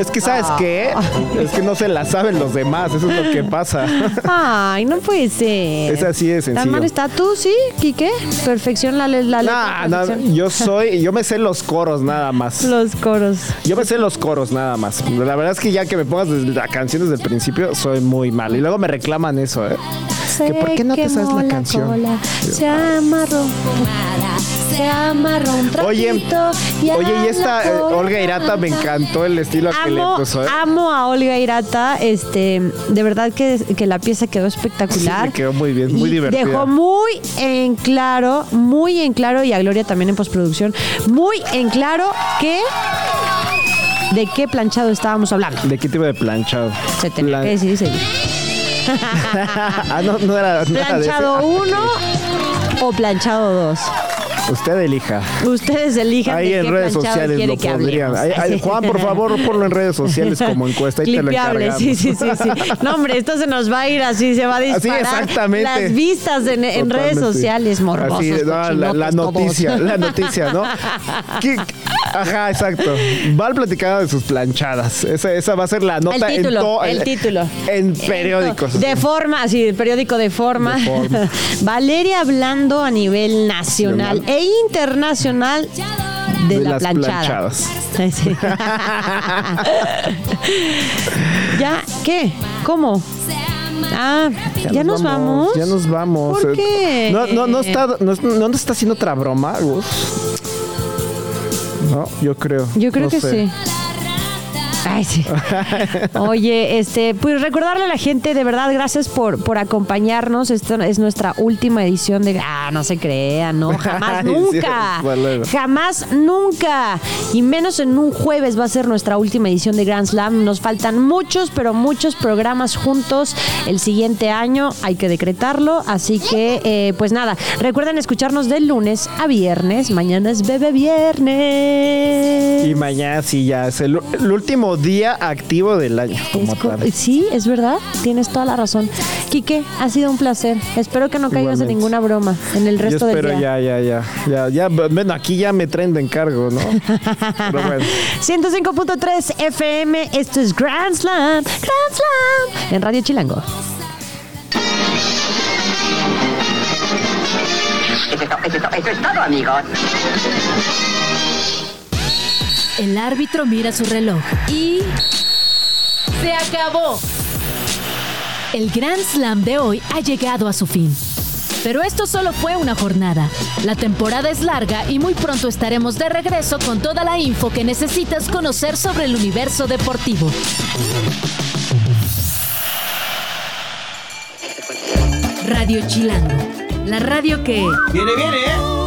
[SPEAKER 2] Es que, ¿sabes qué? Es que no se la saben los demás, eso es lo que pasa.
[SPEAKER 9] Ay, no puede ser.
[SPEAKER 2] Es así de
[SPEAKER 9] ¿Tan
[SPEAKER 2] sencillo.
[SPEAKER 9] mal está tú, sí, Quique? Perfección la, la letra.
[SPEAKER 2] No, no,
[SPEAKER 9] perfección.
[SPEAKER 2] yo soy, yo me sé los coros nada más.
[SPEAKER 9] Los coros.
[SPEAKER 2] Yo me sé los coros nada más. La verdad es que ya que me pongas desde la canción desde el principio, soy muy mal. Y luego me reclaman eso, ¿eh? ¿Que por qué no te sabes la canción?
[SPEAKER 9] cola, se amarró se amarró un
[SPEAKER 2] Oye,
[SPEAKER 9] ratito y
[SPEAKER 2] oye, y esta eh. Olga Irata me encantó el estilo que le
[SPEAKER 9] Amo,
[SPEAKER 2] puso. ¿eh?
[SPEAKER 9] amo a Olga Irata, este, de verdad que, que la pieza quedó
[SPEAKER 2] Sí,
[SPEAKER 9] espectacular.
[SPEAKER 2] me quedó muy bien, muy divertida.
[SPEAKER 9] Dejó muy en claro, muy en claro, y a Gloria también en postproducción, muy en claro que de qué planchado estábamos hablando.
[SPEAKER 2] ¿De qué tipo de planchado?
[SPEAKER 9] Se tenía
[SPEAKER 2] Plan-
[SPEAKER 9] que decir
[SPEAKER 2] ah, no, no era, no.
[SPEAKER 9] ¿Planchado
[SPEAKER 2] Ah,
[SPEAKER 9] 1 o planchado 2?
[SPEAKER 2] Usted elija.
[SPEAKER 9] Ustedes elijan
[SPEAKER 2] Ahí
[SPEAKER 9] de
[SPEAKER 2] en
[SPEAKER 9] qué
[SPEAKER 2] redes sociales lo
[SPEAKER 9] hablemos.
[SPEAKER 2] Ay, ay, Juan, por favor, ponlo en redes sociales como encuesta y te lo
[SPEAKER 9] Clipeable,
[SPEAKER 2] encargamos.
[SPEAKER 9] sí, sí, sí, sí. No, hombre, esto se nos va a ir así, se va a
[SPEAKER 2] Así,
[SPEAKER 9] disparar.
[SPEAKER 2] exactamente.
[SPEAKER 9] Las vistas en, en redes sociales, morbosos,
[SPEAKER 2] Así, no, la, la
[SPEAKER 9] todos.
[SPEAKER 2] noticia, la noticia, ¿no? ¿Qué- Ajá, exacto. Val platicando de sus planchadas. Esa, esa va a ser la nota
[SPEAKER 9] el título,
[SPEAKER 2] en todo.
[SPEAKER 9] el título.
[SPEAKER 2] En periódicos.
[SPEAKER 9] De forma, sí, el periódico de forma.
[SPEAKER 2] De forma.
[SPEAKER 9] Valeria hablando a nivel nacional e internacional de,
[SPEAKER 2] De
[SPEAKER 9] la
[SPEAKER 2] las
[SPEAKER 9] planchada.
[SPEAKER 2] planchadas.
[SPEAKER 9] Sí. ¿Ya? ¿Qué? ¿Cómo? Ah, ¿ya, nos vamos?
[SPEAKER 2] Ya nos vamos.
[SPEAKER 9] ¿Por qué?
[SPEAKER 2] No, no, no está, no, no nos está haciendo otra broma, Gus. No, yo creo.
[SPEAKER 9] Yo creo
[SPEAKER 2] No
[SPEAKER 9] que
[SPEAKER 2] sé.
[SPEAKER 9] sí. Ay, sí. Oye, este, pues recordarle a la gente, de verdad, gracias por, por acompañarnos. Esta es nuestra última edición de. Ah, no se crean, ¿no? Jamás, nunca. Jamás, nunca. Y menos en un jueves va a ser nuestra última edición de Grand Slam. Nos faltan muchos, pero muchos programas juntos el siguiente año. Hay que decretarlo. Así que, eh, pues nada, recuerden escucharnos de lunes a viernes. Mañana es Bebe Viernes.
[SPEAKER 2] Y mañana sí ya es el, el último día activo del año. Como
[SPEAKER 9] Es
[SPEAKER 2] tal.
[SPEAKER 9] Sí, es verdad, tienes toda la razón. Quique, ha sido un placer. Espero que no caigas en ninguna broma en el
[SPEAKER 2] Yo
[SPEAKER 9] resto del
[SPEAKER 2] espero
[SPEAKER 9] día.
[SPEAKER 2] ya, ya, ya, ya, ya. Bueno, aquí ya me traen de encargo, ¿no? Pero bueno.
[SPEAKER 9] 105.3 FM, esto es Grand Slam, Grand Slam, en Radio Chilango.
[SPEAKER 6] Eso es todo, amigos.
[SPEAKER 1] El árbitro mira su reloj y... ¡Se acabó! El Grand Slam de hoy ha llegado a su fin. Pero esto solo fue una jornada. La temporada es larga y muy pronto estaremos de regreso con toda la info que necesitas conocer sobre el universo deportivo. Radio Chilango, la radio que...
[SPEAKER 12] Viene, viene, ¿eh?